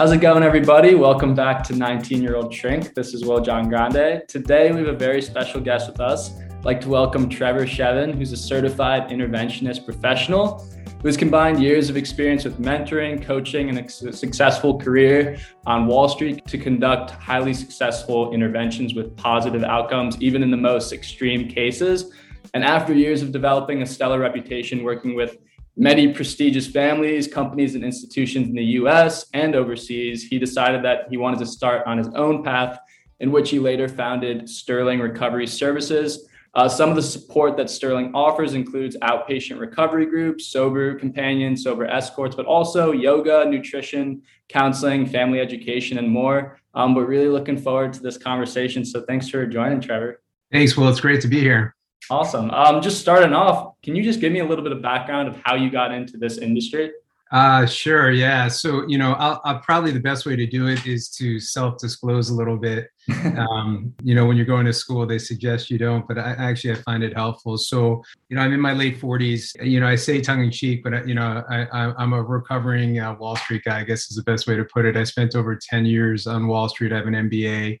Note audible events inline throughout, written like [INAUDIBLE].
How's it going, everybody? Welcome back to 19 Year Old Shrink. This is Will John Grande. Today, we have a very special guest with us. I'd like to welcome Trevor Shevin, who's a certified interventionist professional who has combined years of experience with mentoring, coaching, and a successful career on Wall Street to conduct highly successful interventions with positive outcomes, even in the most extreme cases. And after years of developing a stellar reputation working with many prestigious families, companies, and institutions in the US and overseas, he decided that he wanted to start on his own path, in which he later founded Sterling Recovery Services. Uh, some of the support that Sterling offers includes outpatient recovery groups, sober companions, sober escorts, but also yoga, nutrition, counseling, family education, and more. Um, we're really looking forward to this conversation. So thanks for joining, Trevor. Thanks, Will. It's great to be here. Awesome. Um, just starting off, can you just give me a little bit of background of how you got into this industry? Uh, sure. Yeah. So, you know, I'll, I'll, probably the best way to do it is to self-disclose a little bit. [LAUGHS] Um, you know, when you're going to school, they suggest you don't, but I actually I find it helpful. So, you know, I'm in my late 40s. You know, I say tongue in cheek, but you know, I, am a recovering uh, Wall Street guy. I guess is the best way to put it. I spent over 10 years on Wall Street. I have an MBA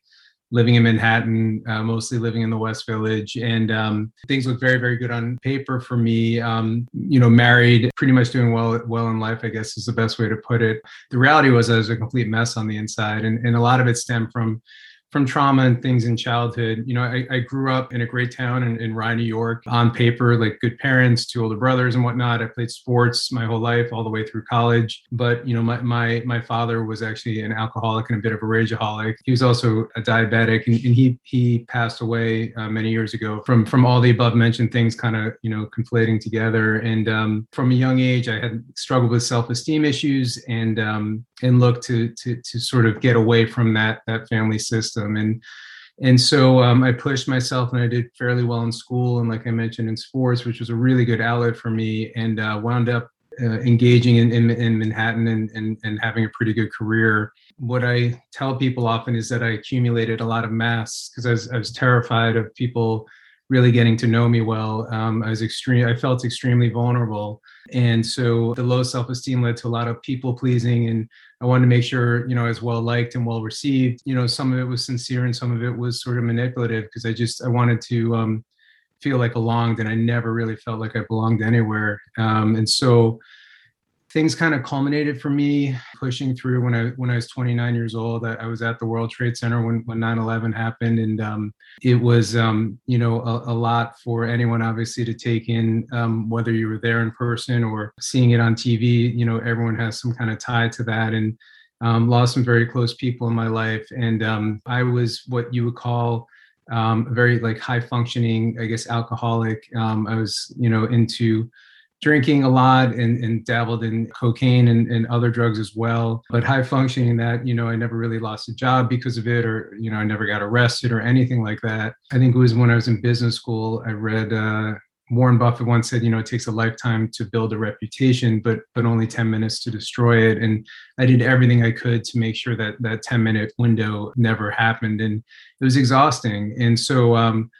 living in Manhattan, uh, mostly living in the West Village, and um, things look very, very good on paper for me. Um, you know, married, pretty much doing well, well in life. I guess is the best way to put it. The reality was I was a complete mess on the inside, and, and a lot of it stemmed from from trauma and things in childhood. You know, I, I grew up in a great town in, in Rye, New York. On paper, like good parents, two older brothers and whatnot. I played sports my whole life, all the way through college. But you know, my my my father was actually an alcoholic and a bit of a rageaholic. He was also a diabetic, and, and he he passed away uh, many years ago from from all the above mentioned things, kind of you know conflating together. And um, from a young age, I had struggled with self esteem issues and um, and look to to to sort of get away from that that family system. And and so um, I pushed myself and I did fairly well in school and like I mentioned in sports, which was a really good outlet for me and uh, wound up uh, engaging in, in, in Manhattan and, and, and having a pretty good career. What I tell people often is that I accumulated a lot of mass because I was, I was terrified of people really getting to know me well. Um, I was extreme. I felt extremely vulnerable, and so the low self-esteem led to a lot of people pleasing and I wanted to make sure, you know, I was well liked and well received. You know, some of it was sincere and some of it was sort of manipulative because I just I wanted to um, feel like belonged, and I never really felt like I belonged anywhere. Um, and so things kind of culminated for me pushing through when I when I was 29 years old. I, I was at the World Trade Center when when 9/11 happened, and um, it was um, you know a, a, lot for anyone obviously to take in, um, whether you were there in person or seeing it on TV. You know, everyone has some kind of tie to that, and um, lost some very close people in my life, and um, I was what you would call um, very like high functioning, I guess, alcoholic. I was you know into drinking a lot and, and dabbled in cocaine and, and other drugs as well. But high functioning that, you know, I never really lost a job because of it or, you know, I never got arrested or anything like that. I think it was when I was in business school, I read uh, Warren Buffett once said, you know, it takes a lifetime to build a reputation, but but only 10 minutes to destroy it. And I did everything I could to make sure that that 10 minute window never happened. And it was exhausting. And so um,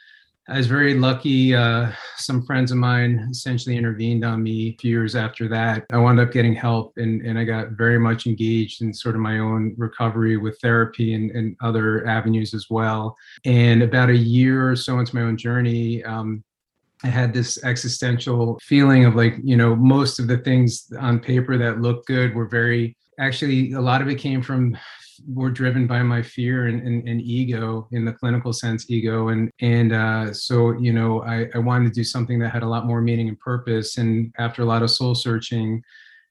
I was very lucky. Uh, some friends of mine essentially intervened on me a few years after that. I wound up getting help and, and I got very much engaged in sort of my own recovery with therapy and, and other avenues as well. And about a year or so into my own journey, um, I had this existential feeling of like, you know, most of the things on paper that looked good were very actually a lot of it came from were driven by my fear and, and, and, ego in the clinical sense ego. And and uh, so you know I, I wanted to do something that had a lot more meaning and purpose. And after a lot of soul searching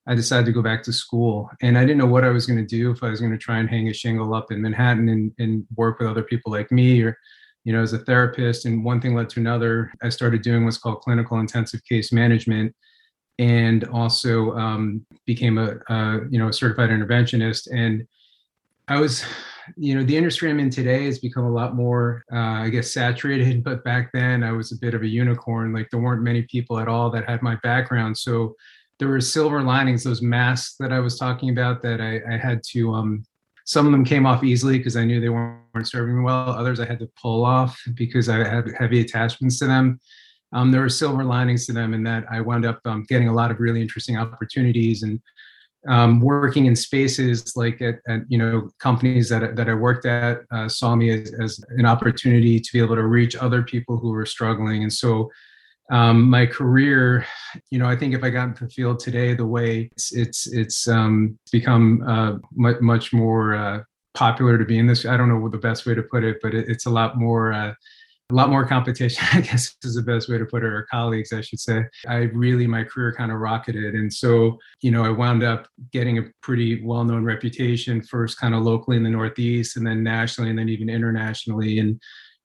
i decided to go back to school. And i didn't know what i was going to do if i was going to try and hang a shingle up in manhattan and, and work with other people like me or you know as a therapist. And one thing led to another. I started doing what's called clinical intensive case management and also um, became a, a you know a certified interventionist. And I was, you know, the industry I'm in today has become a lot more, uh, I guess, saturated. [LAUGHS] But back then, I was a bit of a unicorn. Like there weren't many people at all that had my background. So there were silver linings. Those masks that I was talking about that I, I had to. Um, some of them came off easily because I knew they weren't serving me well. Others I had to pull off because I had heavy attachments to them. Um, there were silver linings to them in that I wound up um, getting a lot of really interesting opportunities and um, working in spaces like at, at, you know companies that, that I worked at uh, saw me as, as, an opportunity to be able to reach other people who were struggling. And so um, my career, you know, I think if I got into the field today, the way it's it's it's um, become uh, much much more uh, popular to be in this. I don't know what the best way to put it, but it, it's a lot more uh, a lot more competition, [LAUGHS] I guess is the best way to put it, or colleagues, I should say. I really, my career kind of rocketed. And so, you know, I wound up getting a pretty well known reputation, first kind of locally in the Northeast, and then nationally, and then even internationally, and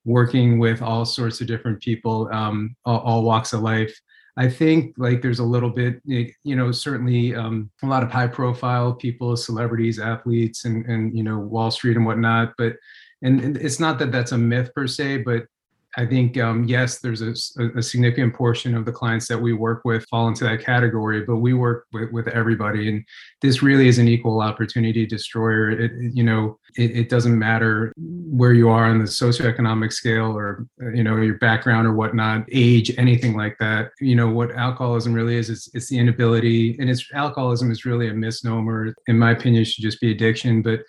working with all sorts of different people, um, all, all walks of life. I think like there's a little bit, you know, certainly um, a lot of high profile people, celebrities, athletes, and, and, you know, Wall Street and whatnot. But, and it's not that that's a myth per se, but I think, um, yes, there's a, a, significant portion of the clients that we work with fall into that category, but we work with, with everybody. And this really is an equal opportunity destroyer. It, you know, it, it, doesn't matter where you are on the socioeconomic scale or, you know, your background or whatnot, age, anything like that. You know, what alcoholism really is, is it's the inability, and it's alcoholism is really a misnomer. In my opinion, should just be addiction. But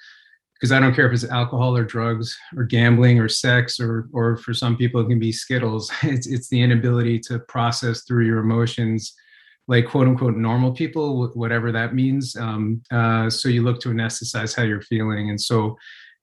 because I don't care if it's alcohol or drugs or gambling or sex or or for some people it can be skittles. [LAUGHS] It's it's the inability to process through your emotions, like quote unquote normal people, whatever that means. Um, uh, so you look to anesthetize how you're feeling, and so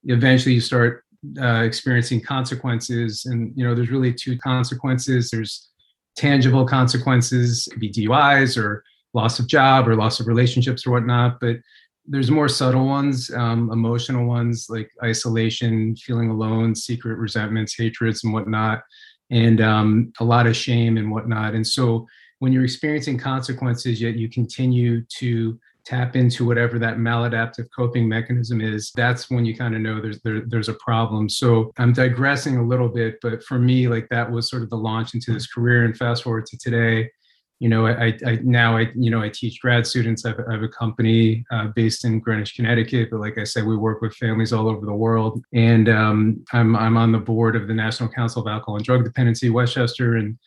eventually you start uh, experiencing consequences. And you know, there's really two consequences. There's tangible consequences, could be DUIs or loss of job or loss of relationships or whatnot, but there's more subtle ones, um, emotional ones like isolation, feeling alone, secret resentments, hatreds, and whatnot, and um, a lot of shame and whatnot. And so, when you're experiencing consequences, yet you continue to tap into whatever that maladaptive coping mechanism is, that's when you kind of know there's there, there's a problem. So I'm digressing a little bit, but for me, like that was sort of the launch into this career. And fast forward to today, you know, I, I now I you know I teach grad students. I have, I have a company uh, based in Greenwich, Connecticut, but like I said, we work with families all over the world. And um, I'm I'm on the board of the National Council of Alcohol and Drug Dependency, Westchester, and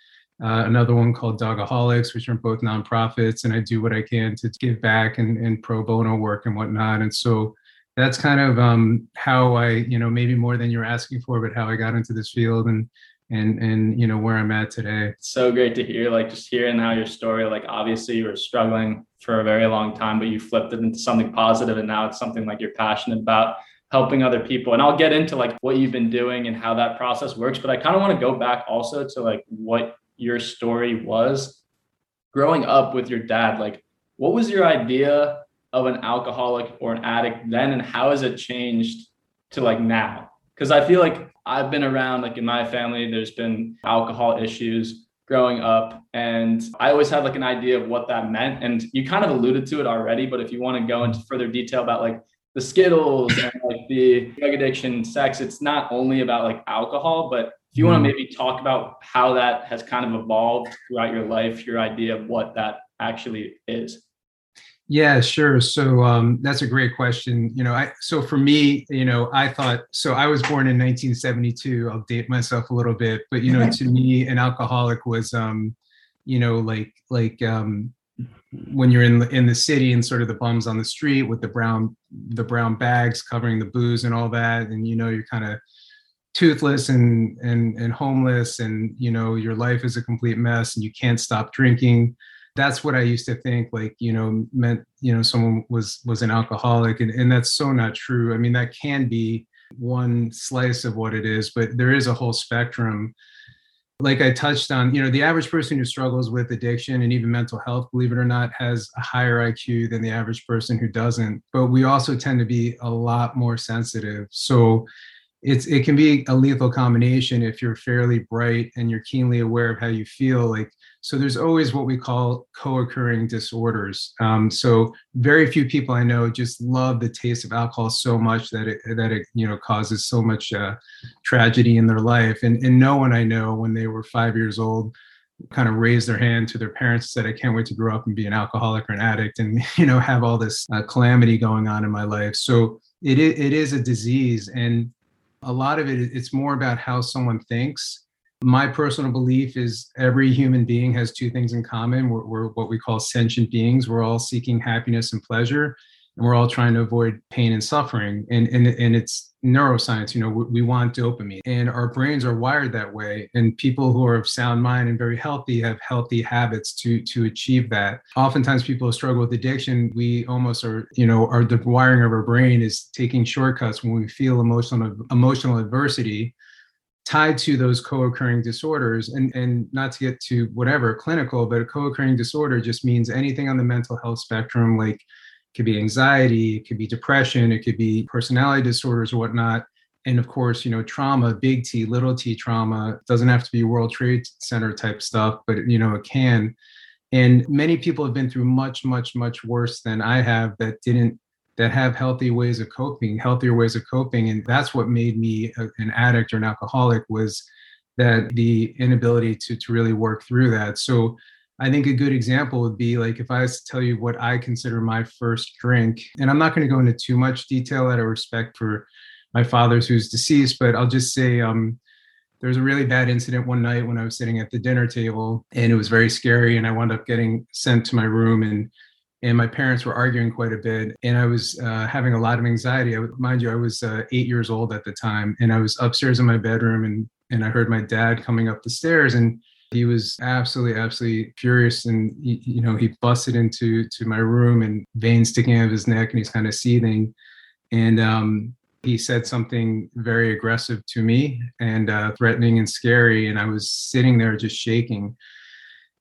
uh, another one called Dogaholics, which are both nonprofits. And I do what I can to give back and, and pro bono work and whatnot. And so that's kind of um, how I, you know, maybe more than you're asking for, but how I got into this field and and and you know where I'm at today. So great to hear, like just hearing how your story, like obviously you were struggling for a very long time, but you flipped it into something positive, and now it's something like you're passionate about helping other people. And I'll get into like what you've been doing and how that process works, but I kind of want to go back also to like what your story was growing up with your dad. Like, what was your idea of an alcoholic or an addict then, and how has it changed to like now? Because I feel like I've been around, like in my family, there's been alcohol issues growing up. And I always had like an idea of what that meant. And you kind of alluded to it already, but if you want to go into further detail about like the Skittles and like the drug addiction, sex, it's not only about like alcohol, but if you want to mm-hmm. maybe talk about how that has kind of evolved throughout your life, your idea of what that actually is. Yeah, sure. So um, that's a great question. You know, I so for me, you know, I thought so. I was born in 1972. I'll date myself a little bit, but you know, to me, an alcoholic was, um, you know, like like um, when you're in the, in the city and sort of the bums on the street with the brown the brown bags covering the booze and all that, and you know, you're kind of toothless and and and homeless, and you know, your life is a complete mess, and you can't stop drinking that's what I used to think like, you know, meant, you know, someone was was an alcoholic and, and that's so not true. I mean, that can be one slice of what it is, but there is a whole spectrum. Like I touched on, you know, the average person who struggles with addiction and even mental health, believe it or not, has a higher IQ than the average person who doesn't. But we also tend to be a lot more sensitive. So it's it can be a lethal combination if you're fairly bright and you're keenly aware of how you feel like so there's always what we call co-occurring disorders. Um, so very few people I know just love the taste of alcohol so much that it that it you know causes so much uh, tragedy in their life. And and no one I know when they were five years old kind of raised their hand to their parents and said, "I can't wait to grow up and be an alcoholic or an addict and [LAUGHS] you know have all this uh, calamity going on in my life." So it it is a disease, and a lot of it it's more about how someone thinks My personal belief is every human being has two things in common. We're, we're what we call sentient beings. We're all seeking happiness and pleasure and we're all trying to avoid pain and suffering. And and, and it's neuroscience you know we, we, want dopamine. And our brains are wired that way. And people who are of sound mind and very healthy have healthy habits to to achieve that. Oftentimes people struggle with addiction. We almost are you know our the wiring of our brain is taking shortcuts when we feel emotional emotional adversity tied to those co-occurring disorders. And and not to get to whatever clinical but a co-occurring disorder just means anything on the mental health spectrum like could be anxiety, it could be depression, it could be personality disorders or whatnot. And of course, you know, trauma, big T, little t trauma, doesn't have to be World Trade Center type stuff, but you know, it can. And many people have been through much, much, much worse than I have that didn't that have healthy ways of coping, healthier ways of coping. And that's what made me a, an addict or an alcoholic was that the inability to, to really work through that. So I think a good example would be like if I was to tell you what I consider my first drink, and I'm not going to go into too much detail out of respect for my father's who's deceased, but I'll just say um, there was a really bad incident one night when I was sitting at the dinner table, and it was very scary, and I wound up getting sent to my room and and my parents were arguing quite a bit and i was uh, having a lot of anxiety. I, mind you i was uh, eight years old at the time and i was upstairs in my bedroom and and i heard my dad coming up the stairs and he was absolutely absolutely furious and he, you know he busted into to my room and veins sticking out of his neck and he's kind of seething. And um, he said something very aggressive to me and uh, threatening and scary. And i was sitting there just shaking.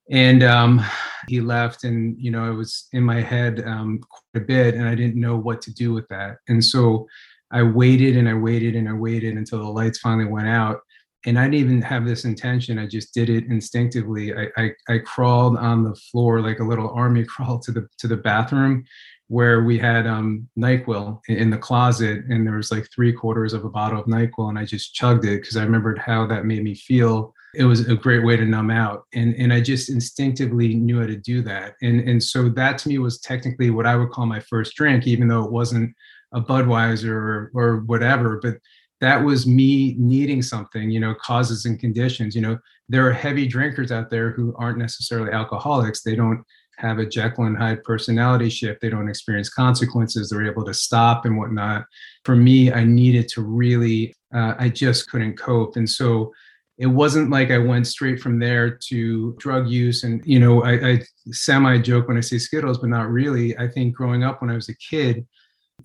And um, he left and you know it was in my head um, quite a bit and i didn't know what to do with that. And so i waited and i waited and i waited until the lights finally went out and I didn't even have this intention. I just did it instinctively. I, I, I crawled on the floor like a little army [LAUGHS] crawl to the to the bathroom, where we had um, Nyquil in the closet, and there was like three quarters of a bottle of Nyquil, and I just chugged it because I remembered how that made me feel. It was a great way to numb out, and and I just instinctively knew how to do that, and and so that to me was technically what I would call my first drink, even though it wasn't a Budweiser or, or whatever, but that was me needing something, you know, causes and conditions. You know, there are heavy drinkers out there who aren't necessarily alcoholics. They don't have a Jekyll and Hyde personality shift. They don't experience consequences. They're able to stop and whatnot. For me, I needed to really, uh, I just couldn't cope. And so it wasn't like I went straight from there to drug use. And, you know, I, I semi joke when I say Skittles, but not really. I think growing up when I was a kid,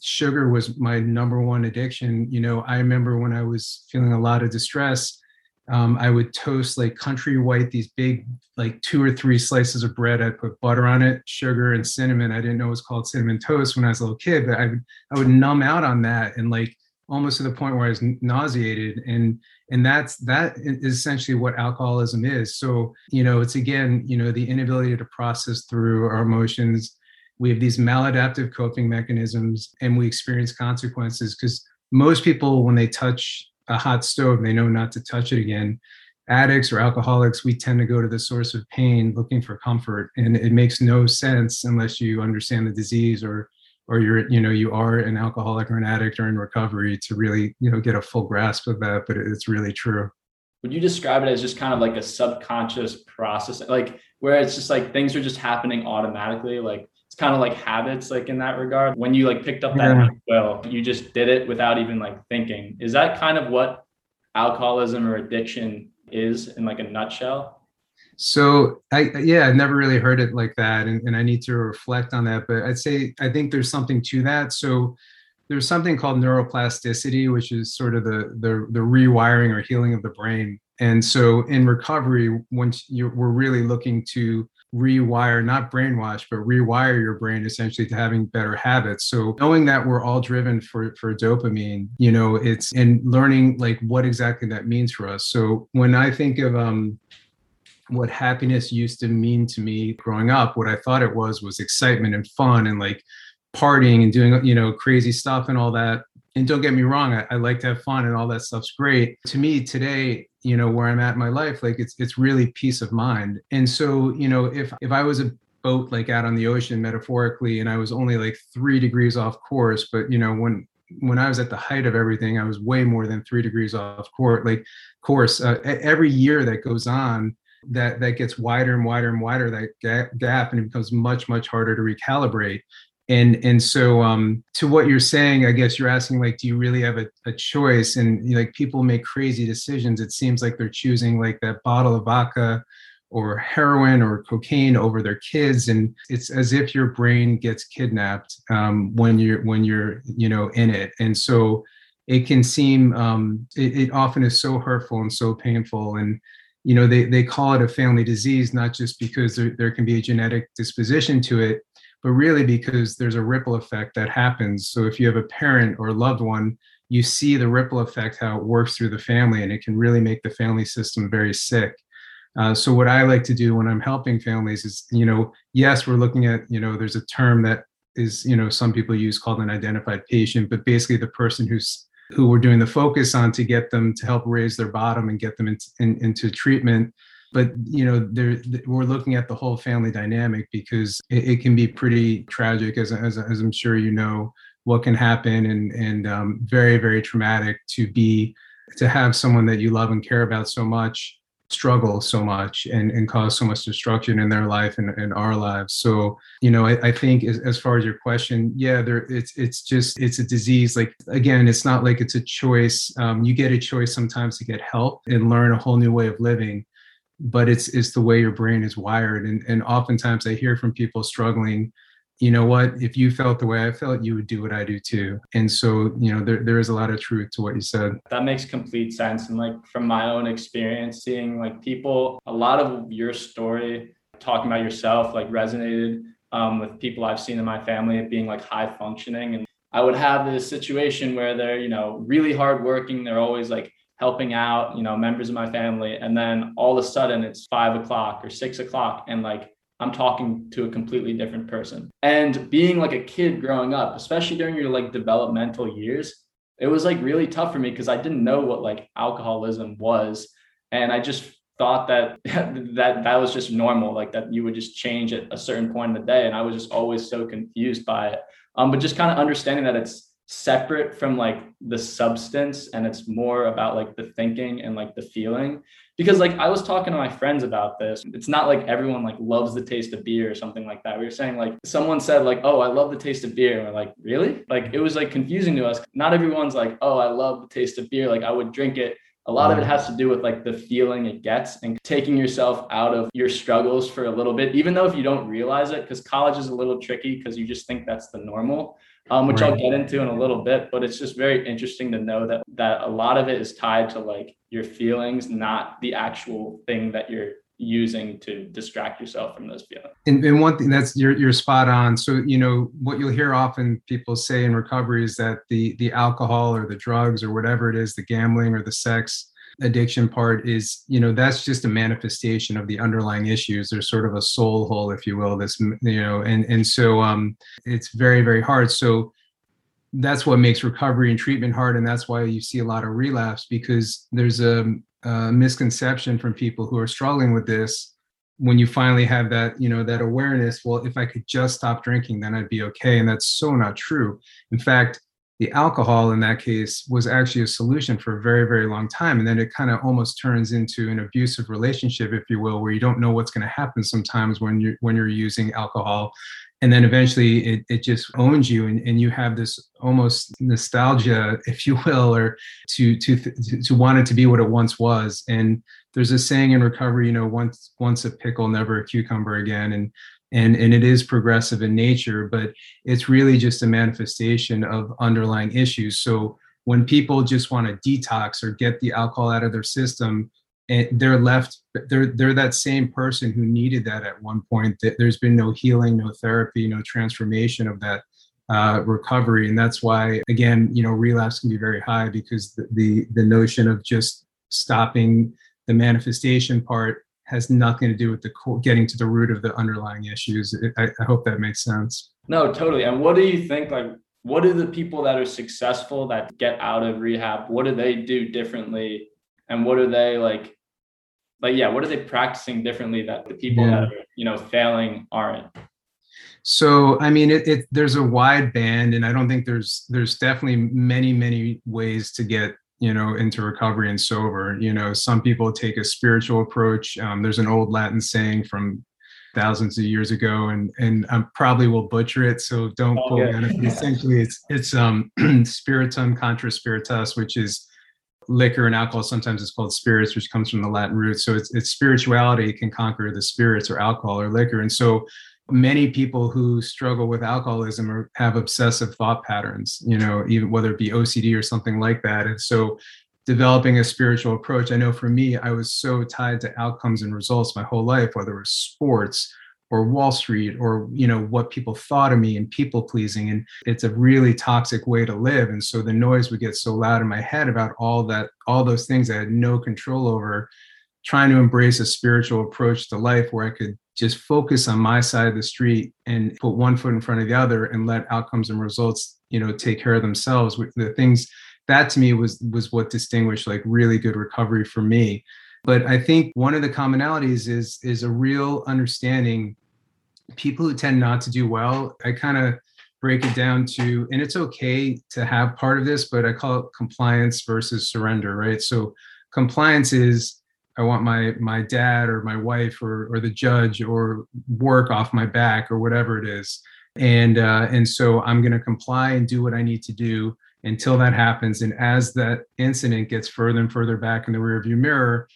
sugar was my number one addiction. You know, I remember when I was feeling a lot of distress, um, I would toast like country white, these big, like two or three slices of bread. I'd put butter on it, sugar and cinnamon. I didn't know it was called cinnamon toast when I was a little kid, but I would, I would numb out on that and like almost to the point where I was nauseated. And, and that's, that is essentially what alcoholism is. So, you know, it's again, you know, the inability to process through our emotions, we have these maladaptive coping mechanisms and we experience consequences because most people when they touch a hot stove they know not to touch it again. Addicts or alcoholics we tend to go to the source of pain looking for comfort and it makes no sense unless you understand the disease or or you're you know you are an alcoholic or an addict or in recovery to really you know get a full grasp of that but it's really true. Would you describe it as just kind of like a subconscious process? Like where it's just like things are just happening automatically like it's kind of like habits like in that regard. When you like picked up that yeah. well you just did it without even like thinking. Is that kind of what alcoholism or addiction is in like a nutshell? So i yeah i've never really heard it like that and, and i need to reflect on that but i'd say i think there's something to that. So there's something called neuroplasticity which is sort of the the, the rewiring or healing of the brain. And so in recovery once you we're really looking to rewire, not brainwash, but rewire your brain essentially to having better habits. So knowing that we're all driven for, for dopamine, you know, it's and learning like what exactly that means for us. So when I think of um what happiness used to mean to me growing up, what I thought it was was excitement and fun and like partying and doing, you know, crazy stuff and all that. And don't get me wrong, I, I like to have fun and all that stuff's great. To me today, you know where i'm at in my life like it's it's really peace of mind and so you know if if i was a boat like out on the ocean metaphorically and i was only like three degrees off course but you know when when I was at the height of everything, I was way more than three degrees off court. Like course, uh, every year that goes on, that that gets wider and wider and wider that gap, and it becomes much much harder to recalibrate. And and so um, to what you're saying, I guess you're asking like, do you really have a, a choice? And you know, like people make crazy decisions. It seems like they're choosing like that bottle of vodka or heroin or cocaine over their kids and it's as if your brain gets kidnapped um, when you're when you're you know in it and so it can seem um, it, it, often is so hurtful and so painful and you know they, they call it a family disease not just because there, there can be a genetic disposition to it but really because there's a ripple effect that happens so if you have a parent or a loved one you see the ripple effect how it works through the family and it can really make the family system very sick uh, so what I like to do when I'm helping families is, you know, yes, we're looking at, you know, there's a term that is, you know, some people use called an identified patient, but basically the person who's who we're doing the focus on to get them to help raise their bottom and get them into, in, into treatment. But you know, we're looking at the whole family dynamic because it, it can be pretty tragic, as, as, as I'm sure you know, what can happen and and um, very very traumatic to be to have someone that you love and care about so much struggle so much and, and cause so much destruction in their life and in our lives. So, you know, I, I think as, as, far as your question, yeah, there it's it's just it's a disease. Like again, it's not like it's a choice. Um, you get a choice sometimes to get help and learn a whole new way of living. But it's it's the way your brain is wired. And and oftentimes I hear from people struggling you know what? If you felt the way i felt you would do what i do too. And so you know there, there is a lot of truth to what you said. That makes complete sense. And like from my own experience seeing like people a lot of your story talking about yourself like resonated um, with people i've seen in my family being like high functioning. And i would have this situation where they're you know really hardworking. They're always like helping out you know members of my family and then all of a sudden it's five o'clock or six o'clock and like I'm talking to a completely different person. And being like a kid growing up, especially during your like developmental years, it was like really tough for me because I didn't know what like alcoholism was. And I just thought [LAUGHS] that that that was just normal, like that you would just change at a certain point in the day. And I was just always so confused by it. Um, but just kind of understanding that it's separate from like the substance and it's more about like the thinking and like the feeling because like I was talking to my friends about this. It's not like everyone like loves the taste of beer or something like that. We were saying like someone said like, "Oh, I love the taste of beer." And we're like, "Really?" Like it was like confusing to us. Not everyone's like, "Oh, I love the taste of beer." Like I would drink it. A lot of it has to do with like the feeling it gets and taking yourself out of your struggles for a little bit, even though if you don't realize it, because college is a little tricky because you just think that's the normal um, which right. I'll get into in a little bit. But it's just very interesting to know that that a lot of it is tied to like your feelings, not the actual thing that you're using to distract yourself from those feelings. And, and one thing that's you're you're spot on. So you know what you'll hear often people say in recovery is that the the alcohol or the drugs or whatever it is, the gambling or the sex addiction part is you know that's just a manifestation of the underlying issues. There's sort of a soul hole if you will this you know and and so um it's very very hard. So that's what makes recovery and treatment hard and that's why you see a lot of relapse because there's a, a misconception from people who are struggling with this. When you finally have that you know that awareness well if i could just stop drinking then i'd be okay and that's so not true. In fact the alcohol in that case was actually a solution for a very very long time. And then it kind of almost turns into an abusive relationship if you will where you don't know what's going to happen sometimes when you when you're using alcohol. And then eventually it, it just owns you and, and you have this almost nostalgia if you will or to to to want it to be what it once was. And there's a saying in recovery you know once once a pickle never a cucumber again. And and and it is progressive in nature but it's really just a manifestation of underlying issues. So when people just want to detox or get the alcohol out of their system and they're left they're they're that same person who needed that at one point. That there's been no healing no therapy no transformation of that uh, recovery. And that's why again you know relapse can be very high because the, the the notion of just stopping the manifestation part has nothing to do with the getting to the root of the underlying issues. I, I hope that makes sense. No, totally. And what do you think? Like, what do the people that are successful that get out of rehab? What do they do differently? And what are they like? Like, yeah, what are they practicing differently that the people yeah. that are, you know, failing aren't? So, I mean, it, it, there's a wide band, and I don't think there's there's definitely many many ways to get you know into recovery and sober. You know, some people take a spiritual approach. Um, there's an old Latin saying from thousands of years ago, and and I probably will butcher it, so don't oh, quote me on it. Essentially, it's it's um, [CLEARS THROAT] spiritum contra spiritus, which is liquor and alcohol. Sometimes it's called spirits, which comes from the Latin root. So it's it's spirituality can conquer the spirits or alcohol or liquor, and so many people who struggle with alcoholism or have obsessive thought patterns you know even whether it be ocd or something like that and so developing a spiritual approach. I know for me, I was so tied to outcomes and results my whole life, whether it was sports or Wall Street or you know what people thought of me and people pleasing and it's a really toxic way to live and so the noise would get so loud in my head about all that all those things I had no control over trying to embrace a spiritual approach to life where I could just focus on my side of the street and put one foot in front of the other and let outcomes and results you know take care of themselves. The things that to me was was what distinguished like really good recovery for me. But i think one of the commonalities is is a real understanding. People who tend not to do well i kind of break it down to and it's okay to have part of this but i call it compliance versus surrender right? So compliance is i want my my dad or my wife or or the judge or work off my back or whatever it is and uh, and so i'm going to comply and do what i need to do until that happens. And as that incident gets further and further back in the rearview mirror,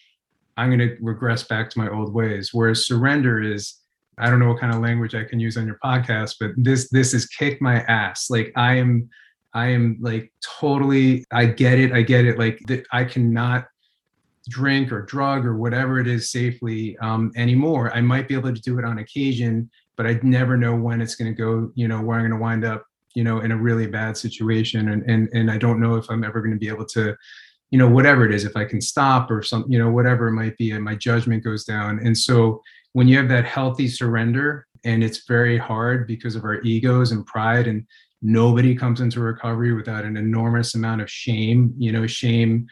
I'm going to regress back to my old ways. Whereas surrender is, I don't know what kind of language I can use on your podcast, but this this is kick my ass. Like I am, I am like totally. I get it. I get it. Like th- I cannot drink or drug or whatever it is safely um, anymore. I might be able to do it on occasion, but I'd never know when it's going to go. You know where I'm going to wind up you know in a really bad situation and and and i don't know if i'm ever going to be able to you know whatever it is if i can stop or some you know whatever it might be and my judgment goes down and so when you have that healthy surrender and it's very hard because of our egos and pride and nobody comes into recovery without an enormous amount of shame you know shame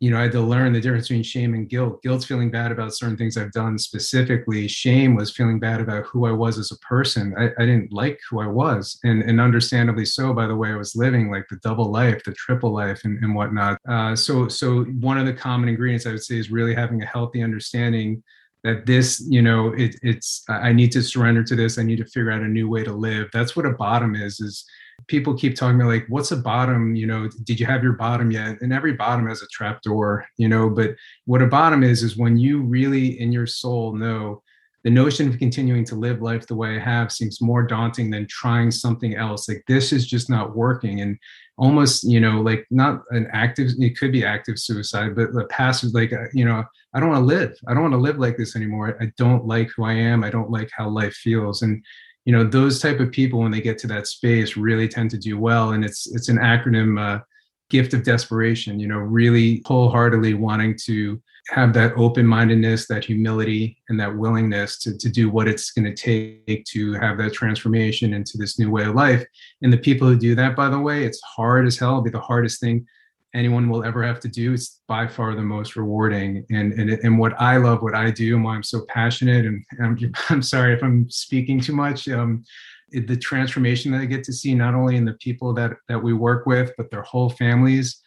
you know, I had to learn the difference between shame and guilt. Guilt's feeling bad about certain things I've done specifically. Shame was feeling bad about who I was as a person. I, I didn't like who I was. And, and understandably so, by the way I was living, like the double life, the triple life and, and whatnot. Uh, so, so one of the common ingredients I would say is really having a healthy understanding that this, you know, it, it's, I need to surrender to this. I need to figure out a new way to live. That's what a bottom is, is people keep talking about like what's a bottom? You know did you have your bottom yet? And every bottom has a trap door you know but what a bottom is is when you really in your soul know the notion of continuing to live life the way i have seems more daunting than trying something else. Like this is just not working. And almost you know like not an active it could be active suicide but the passive like uh, you know i don't want to live. I don't want to live like this anymore. I don't like who i am. I don't like how life feels. And you know those type of people when they get to that space really tend to do well. And it's it's an acronym uh, gift of desperation you know really wholeheartedly wanting to have that open-mindedness that humility and that willingness to, to do what it's going to take to have that transformation into this new way of life. And the people who do that by the way it's hard as hell It'll be the hardest thing anyone will ever have to do. It's by far the most rewarding. And and and what I love, what I do, and why I'm so passionate. And I'm, [LAUGHS] I'm sorry if I'm speaking too much. Um, the transformation that I get to see, not only in the people that that we work with, but their whole families.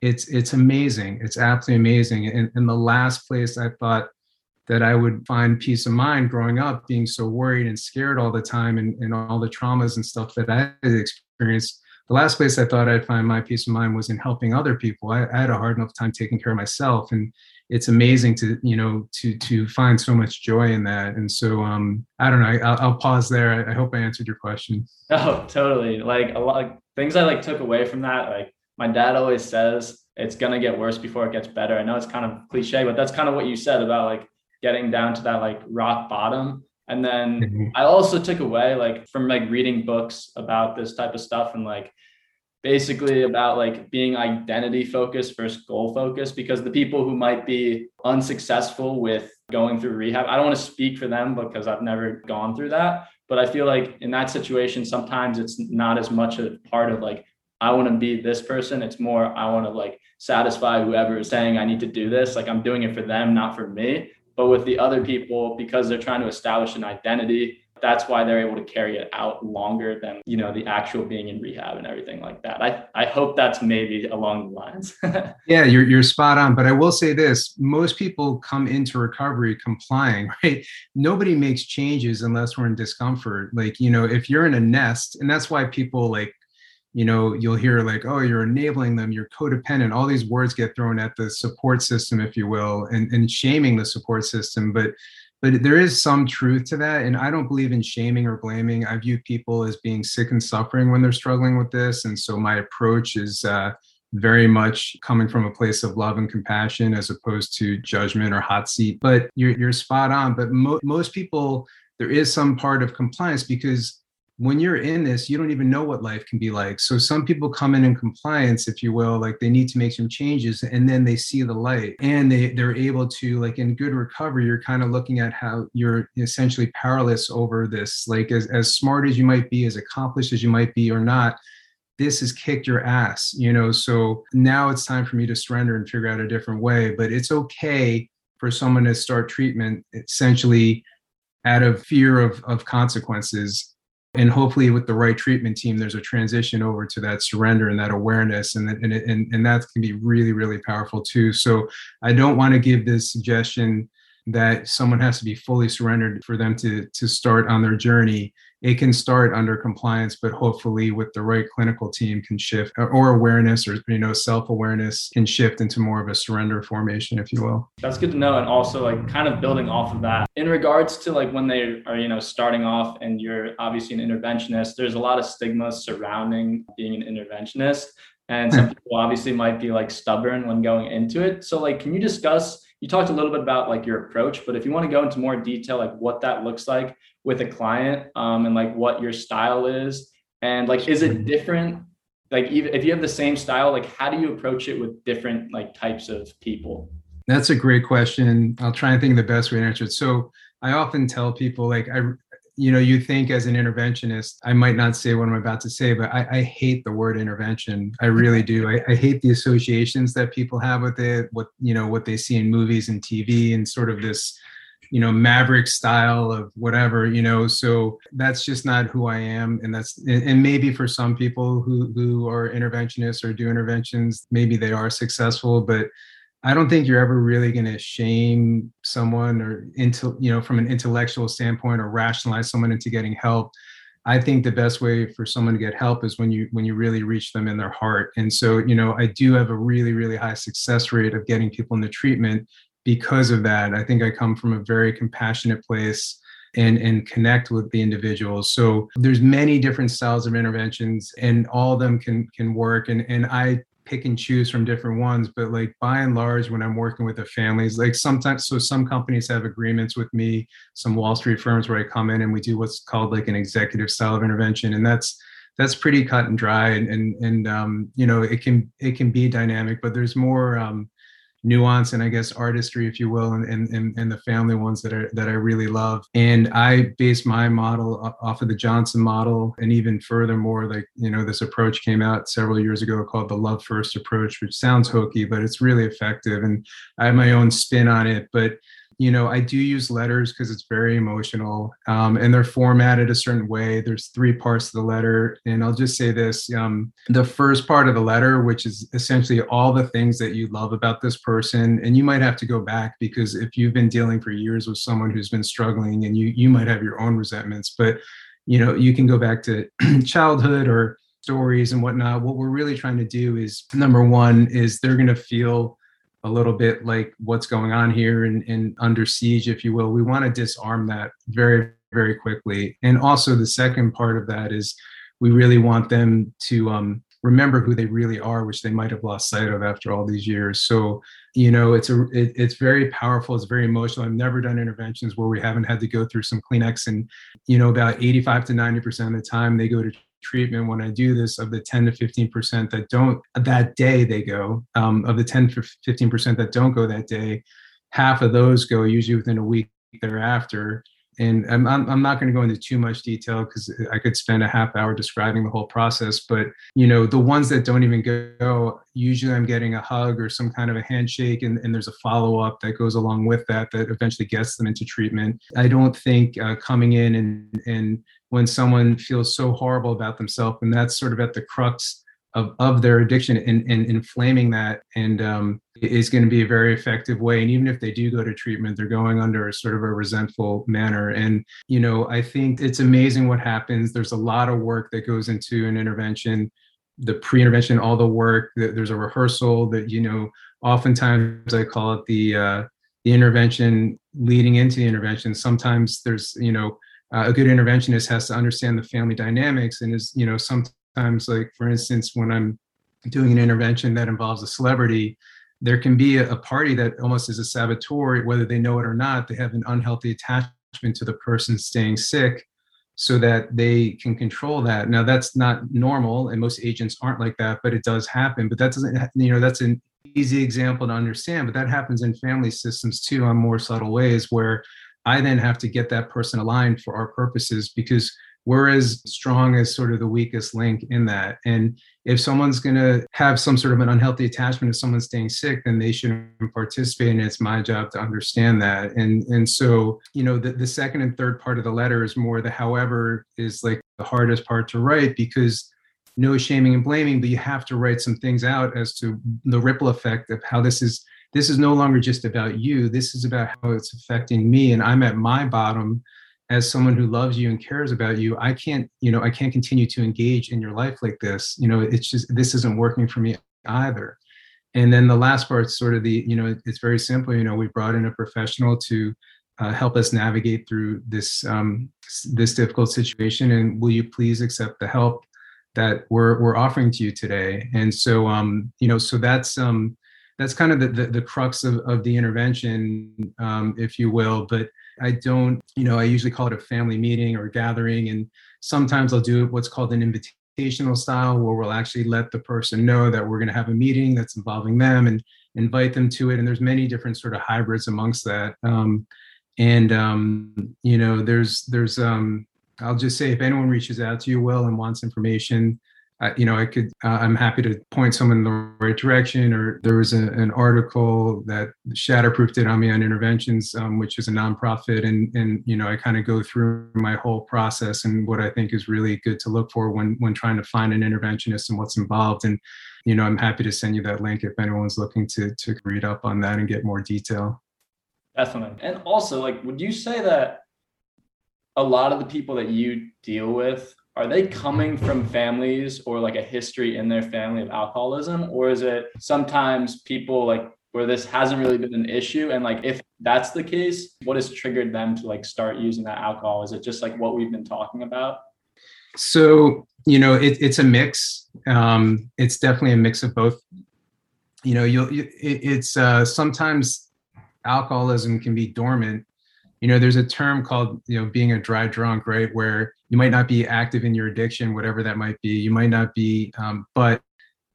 It's it's amazing. It's absolutely amazing. And, and the last place I thought that I would find peace of mind growing up, being so worried and scared all the time, and, and all the traumas and stuff that I experienced the last place I thought I'd find my peace of mind was in helping other people. I, I, had a hard enough time taking care of myself, and it's amazing to you know to to find so much joy in that. And so um, I don't know. I, will pause there. I, I, hope I answered your question. [LAUGHS] Oh, totally. Like a lot of things I like took away from that. Like my dad always says, it's gonna get worse before it gets better. I know it's kind of cliche, but that's kind of what you said about like getting down to that like rock bottom and then mm-hmm. I also took away like from like reading books about this type of stuff and like basically about like being identity focused versus goal focused because the people who might be unsuccessful with going through rehab, I don't want to speak for them because I've never gone through that. But I feel like in that situation, sometimes it's not as much a part of like, I want to be this person. It's more, I want to like satisfy whoever is saying I need to do this. Like I'm doing it for them, not for me. But with the other people, because they're trying to establish an identity, that's why they're able to carry it out longer than you know the actual being in rehab and everything like that. I i hope that's maybe along the lines. [LAUGHS] Yeah you're, you're spot on but i will say this most people come into recovery complying [LAUGHS] right? Nobody makes changes unless we're in discomfort. Like you know if you're in a nest and that's why people like you know you'll hear like oh you're enabling them you're codependent. All these words get thrown at the support system if you will and, and shaming the support system but but there is some truth to that and i don't believe in shaming or blaming. I view people as being sick and suffering when they're struggling with this and so my approach is uh, very much coming from a place of love and compassion as opposed to judgment or hot seat but you're, you're spot on but mo- most people there is some part of compliance because when you're in this, you don't even know what life can be like. So some people come in in compliance, if you will, like they need to make some changes and then they see the light and they, they're able to like in good recovery, you're kind of looking at how you're essentially powerless over this. Like as, as smart as you might be, as accomplished as you might be or not, this has kicked your ass, you know? So now it's time for me to surrender and figure out a different way, but it's okay for someone to start treatment essentially out of fear of, of consequences and hopefully with the right treatment team there's a transition over to that surrender and that awareness and and and, and that can be really really powerful too. So i don't want to give this suggestion that someone has to be fully surrendered for them to to start on their journey it can start under compliance but hopefully with the right clinical team can shift or awareness or you know self-awareness can shift into more of a surrender formation if you will. That's good to know and also like kind of building off of that. In regards to like when they are you know starting off and you're obviously an interventionist there's a lot of stigma surrounding being an interventionist and some hmm. people obviously might be like stubborn when going into it. So like can you discuss you talked a little bit about like your approach but if you want to go into more detail like what that looks like with a client um, and like what your style is. And like is it different? Like even if you have the same style like how do you approach it with different like types of people? That's a great question. I'll try and think of the best way to answer it. So i often tell people like i you know you think as an interventionist i might not say what i'm about to say but i, I hate the word intervention. I really do. I, I hate the associations that people have with it what you know what they see in movies and tv and sort of this you know maverick style of whatever you know so that's just not who i am. And that's and maybe for some people who who are interventionists or do interventions maybe they are successful but i don't think you're ever really going to shame someone or into you know from an intellectual standpoint or rationalize someone into getting help. I think the best way for someone to get help is when you when you really reach them in their heart. And so you know i do have a really really high success rate of getting people into treatment because of that i think i come from a very compassionate place and and connect with the individuals. So there's many different styles of interventions and all of them can can work. And and i pick and choose from different ones but like by and large when i'm working with the families like sometimes so some companies have agreements with me some wall street firms where i come in and we do what's called like an executive style of intervention. And that's that's pretty cut and dry and and, and um, you know it can it can be dynamic but there's more um, nuance and I guess artistry, if you will, and, and, and the family ones that are that I really love. And I base my model off of the Johnson model, and even furthermore, like you know, this approach came out several years ago called the Love First approach, which sounds hokey, but it's really effective. And I have my own spin on it, but you know, I do use letters because it's very emotional um, and they're formatted a certain way. There's three parts to the letter. And I'll just say this um, the first part of the letter, which is essentially all the things that you love about this person. And you might have to go back because if you've been dealing for years with someone who's been struggling and you, you might have your own resentments, but, you know, you can go back to [CLEARS THROAT] childhood or stories and whatnot. What we're really trying to do is number one, is they're going to feel a little bit like what's going on here and, and under siege, if you will. We want to disarm that very, very quickly. And also, the second part of that is we really want them to um, remember who they really are, which they might have lost sight of after all these years. So, you know, it's a it, it's very powerful. It's very emotional. I've never done interventions where we haven't had to go through some Kleenex, and you know, about eighty five to ninety percent of the time they go to treatment when I do this of the 10 to 15% that don't that day they go um, of the 10 to 15% that don't go that day half of those go usually within a week thereafter and I'm, I'm not going to go into too much detail because I could spend a half hour describing the whole process. But you know, the ones that don't even go, usually I'm getting a hug or some kind of a handshake, and, and there's a follow up that goes along with that that eventually gets them into treatment. I don't think uh, coming in and and when someone feels so horrible about themselves, and that's sort of at the crux of, of their addiction and, and inflaming that. And um, is going to be a very effective way. And even if they do go to treatment they're going under a sort of a resentful manner. And you know i think it's amazing what happens. There's a lot of work that goes into an intervention the pre-intervention all the work there's a rehearsal that you know oftentimes i call it the uh, the intervention leading into the intervention. Sometimes there's you know uh, a good interventionist has to understand the family dynamics and is you know sometimes times like for instance when i'm doing an intervention that involves a celebrity there can be a, a, party that almost is a saboteur whether they know it or not they have an unhealthy attachment to the person staying sick so that they can control that. Now that's not normal and most agents aren't like that but it does happen but that doesn't you know that's an easy example to understand but that happens in family systems too on more subtle ways where i then have to get that person aligned for our purposes because we're as strong as sort of the weakest link in that. And if someone's going to have some sort of an unhealthy attachment to someone staying sick, then they shouldn't participate. And it's my job to understand that. And and so, you know, the, the second and third part of the letter is more the however is like the hardest part to write because no shaming and blaming, but you have to write some things out as to the ripple effect of how this is this is no longer just about you. This is about how it's affecting me. And I'm at my bottom as someone who loves you and cares about you i can't you know i can't continue to engage in your life like this. You know it's just this isn't working for me either. And then the last part sort of the you know it's very simple. You know we brought in a professional to uh, help us navigate through this um, this difficult situation. And will you please accept the help that we're we're offering to you today? And so um you know so that's um that's kind of the the, the crux of, of the intervention um if you will. But I don't, you know, I usually call it a family meeting or gathering. And sometimes I'll do what's called an invitational style where we'll actually let the person know that we're going to have a meeting that's involving them and invite them to it. And there's many different sort of hybrids amongst that. Um, and, um, you know, there's, there's, um, I'll just say if anyone reaches out to you, Will, and wants information, I, you know, I could, uh, I'm happy to point someone in the right direction. Or there was a, an article that Shatterproof did on me on interventions, um, which is a nonprofit, and and you know, I kind of go through my whole process and what I think is really good to look for when when trying to find an interventionist and what's involved. And you know, I'm happy to send you that link if anyone's looking to to read up on that and get more detail. Definitely, and also, like, would you say that a lot of the people that you deal with are they coming from families or like a history in their family of alcoholism? Or is it sometimes people like where this hasn't really been an issue? And like if that's the case what has triggered them to like start using that alcohol? Is it just like what we've been talking about? So you know it, it's a mix. Um it's definitely a mix of both. You know you'll you, it, it's uh sometimes alcoholism can be dormant. You know there's a term called you know being a dry drunk right? Where you might not be active in your addiction whatever that might be you might not be um, but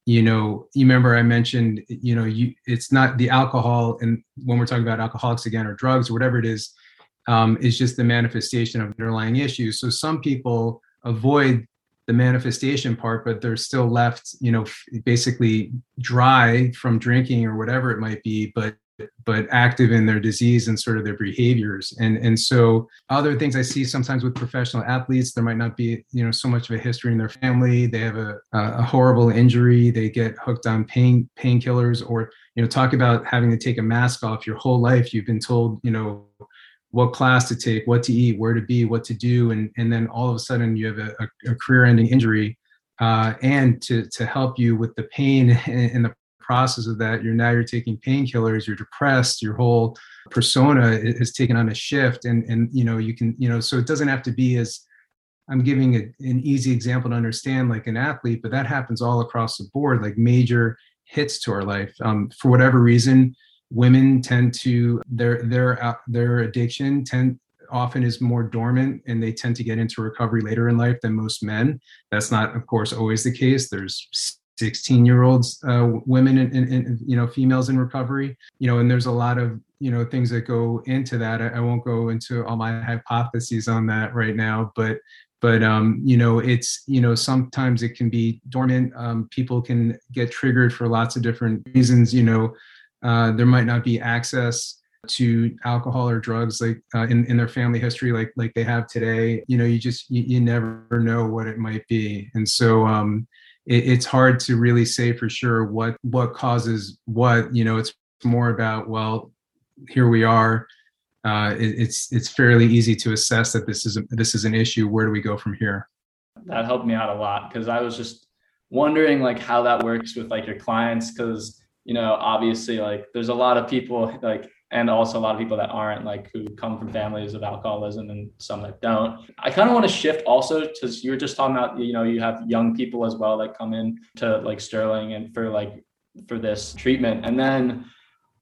you know you remember i mentioned you know you it's not the alcohol and when we're talking about alcoholics again or drugs or whatever it is um, is just the manifestation of underlying issues. So some people avoid the manifestation part but they're still left you know basically dry from drinking or whatever it might be but but active in their disease and sort of their behaviors. And and so other things i see sometimes with professional athletes there might not be you know so much of a history in their family. They have a, a horrible injury. They get hooked on pain painkillers or you know talk about having to take a mask off your whole life. You've been told you know what class to take what to eat where to be what to do. And and then all of a sudden you have a, a career ending injury uh, and to to help you with the pain [LAUGHS] and the process of that you're now you're taking painkillers you're depressed your whole persona is taken on a shift and and you know you can you know so it doesn't have to be as i'm giving a, an easy example to understand like an athlete but that happens all across the board like major hits to our life. Um, for whatever reason women tend to their their uh, their addiction tend often is more dormant and they tend to get into recovery later in life than most men. That's not of course always the case. There's 16 year olds uh, women and, and, and, you know females in recovery you know and there's a lot of you know things that go into that. I, I, won't go into all my hypotheses on that right now but but um, you know it's you know sometimes it can be dormant. Um, people can get triggered for lots of different reasons you know uh, there might not be access to alcohol or drugs like uh, in, in their family history like like they have today. You know you just you, you never know what it might be. And so um, it, it's hard to really say for sure what what causes what you know it's more about well here we are. Uh, it, it's it's fairly easy to assess that this is a, this is an issue. Where do we go from here? That helped me out a lot because i was just wondering like how that works with like your clients because you know obviously like there's a lot of people like and also a lot of people that aren't like who come from families of alcoholism and some that don't. I kind of want to shift also because you were just talking about you know you have young people as well that come in to like Sterling and for like for this treatment, and then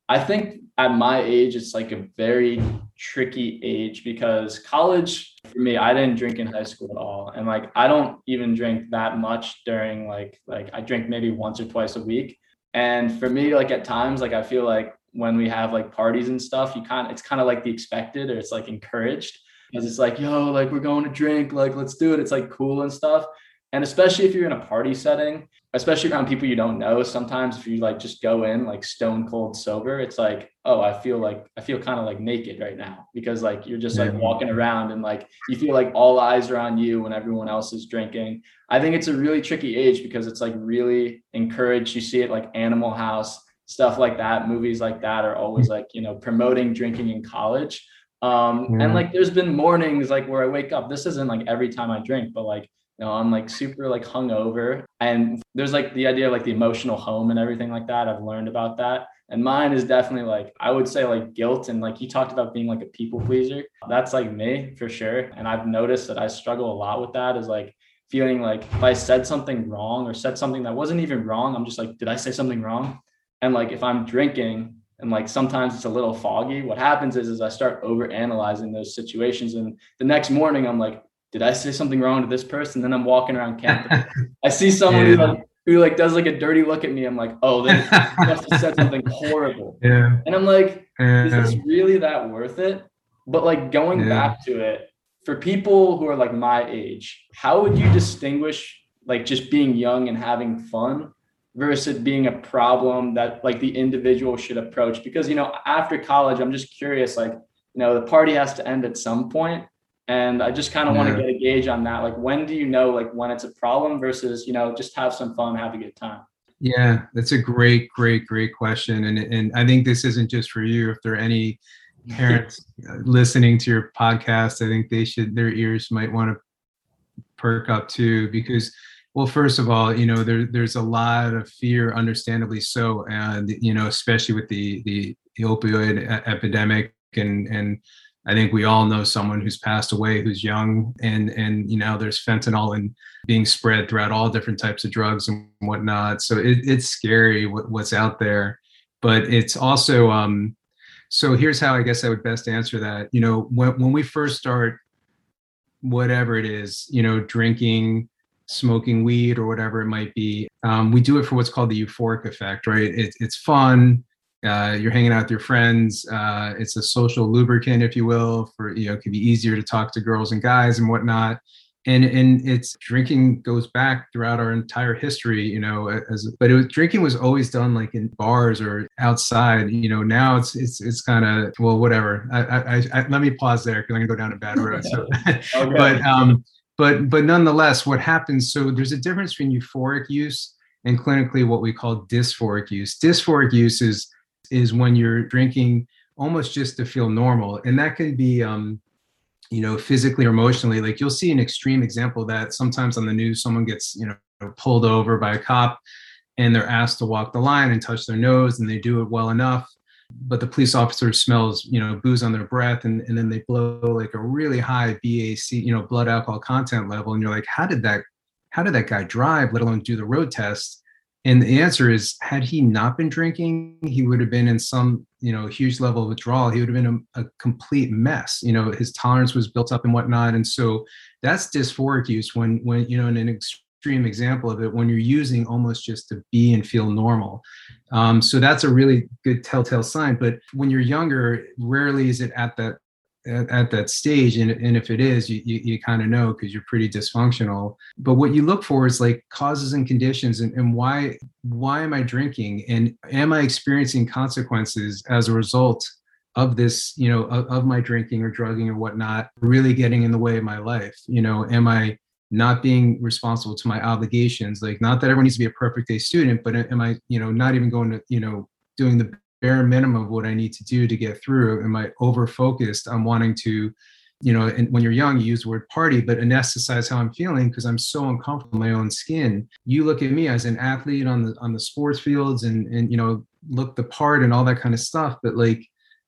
I think at my age it's like a very tricky age because college for me I didn't drink in high school at all, and like I don't even drink that much during like like I drink maybe once or twice a week. And for me, like at times, like I feel like when we have like parties and stuff, you kind of it's kind of like the expected or it's like encouraged because it's like, yo, like we're going to drink, like let's do it. It's like cool and stuff. And especially if you're in a party setting, especially around people you don't know, sometimes if you like just go in like stone cold sober, it's like, oh, I feel like I feel kind of like naked right now because like you're just like walking around and like you feel like all eyes are on you when everyone else is drinking. I think it's a really tricky age because it's like really encouraged. You see it like Animal House stuff like that movies like that are always like you know promoting drinking in college. Um yeah. and like there's been mornings like where i wake up this isn't like every time i drink but like you know i'm like super like hungover. And there's like the idea of like the emotional home and everything like that. I've learned about that. And mine is definitely like i would say like guilt and like you talked about being like a people pleaser. That's like me for sure. And i've noticed that i struggle a lot with that is like feeling like if i said something wrong or said something that wasn't even wrong i'm just like did i say something wrong and like if I'm drinking and like sometimes it's a little foggy, what happens is is I start over analyzing those situations. And the next morning I'm like, did I say something wrong to this person? Then I'm walking around campus. I see [LAUGHS] someone yeah. who like who like does like a dirty look at me. I'm like, oh, they [LAUGHS] must have said something horrible. Yeah. And I'm like, yeah. is this really that worth it? But like going yeah. back to it, for people who are like my age, how would you distinguish like just being young and having fun versus being a problem that like the individual should approach. Because you know after college i'm just curious like you know the party has to end at some point and i just kind of yeah. want to get a gauge on that. Like when do you know like when it's a problem versus you know just have some fun have a good time? Yeah that's a great great great question and and i think this isn't just for you. If there are any parents [LAUGHS] listening to your podcast i think they should their ears might want to perk up too because well, first of all, you know, there, there's a lot of fear, understandably so, and you know, especially with the the, the opioid epidemic, and and I think we all know someone who's passed away who's young, and and you know, there's fentanyl and being spread throughout all different types of drugs and whatnot. So it, it's scary what, what's out there, but it's also um. So here's how I guess I would best answer that. You know, when when we first start, whatever it is, you know, drinking smoking weed or whatever it might be. Um, we do it for what's called the euphoric effect, right? It, it's fun. Uh, you're hanging out with your friends. Uh, it's a social lubricant, if you will, for you know, it can be easier to talk to girls and guys and whatnot. And and it's drinking goes back throughout our entire history, you know. As but it was, drinking was always done like in bars or outside. You know, now it's it's it's kind of well, whatever. I, I, I, let me pause there because I'm gonna go down a bad road. So, [LAUGHS] okay. [LAUGHS] but um, but but nonetheless what happens so there's a difference between euphoric use and clinically what we call dysphoric use. Dysphoric use is is when you're drinking almost just to feel normal and that can be um you know physically or emotionally. Like you'll see an extreme example that sometimes on the news. Someone gets you know pulled over by a cop and they're asked to walk the line and touch their nose and they do it well enough but the police officer smells you know booze on their breath and, and then they blow like a really high bac you know blood alcohol content level and you're like how did that how did that guy drive let alone do the road test? And the answer is had he not been drinking he would have been in some you know huge level of withdrawal. He would have been a, a complete mess you know his tolerance was built up and whatnot and so that's dysphoric use when when you know in an extreme example of it when you're using almost just to be and feel normal. Um, so that's a really good telltale sign. But when you're younger, rarely is it at that at, at that stage and, and if it is you, you, you kind of know because you're pretty dysfunctional but what you look for is like causes and conditions and, and why why am i drinking and am i experiencing consequences as a result of this you know of, of my drinking or drugging or whatnot really getting in the way of my life you know am i not being responsible to my obligations. Like not that everyone needs to be a perfect day student but am i you know not even going to you know doing the bare minimum of what i need to do to get through? Am i over focused on wanting to you know and when you're young you use the word party but anesthetize how i'm feeling because i'm so uncomfortable in my own skin. You look at me as an athlete on the on the sports fields and and you know look the part and all that kind of stuff but like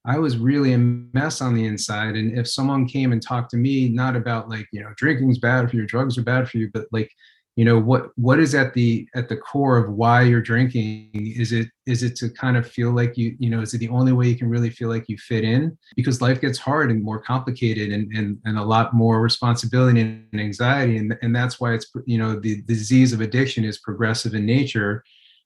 I was really a mess on the inside. And if someone came and talked to me, not about like, you know, drinking's bad for you, drugs are bad for you, but like, you know, what what is at the at the core of why you're drinking? Is it is it to kind of feel like you, you know, is it the only way you can really feel like you fit in? Because life gets hard and more complicated and and, and a lot more responsibility and anxiety. And, and that's why it's you know, the, the disease of addiction is progressive in nature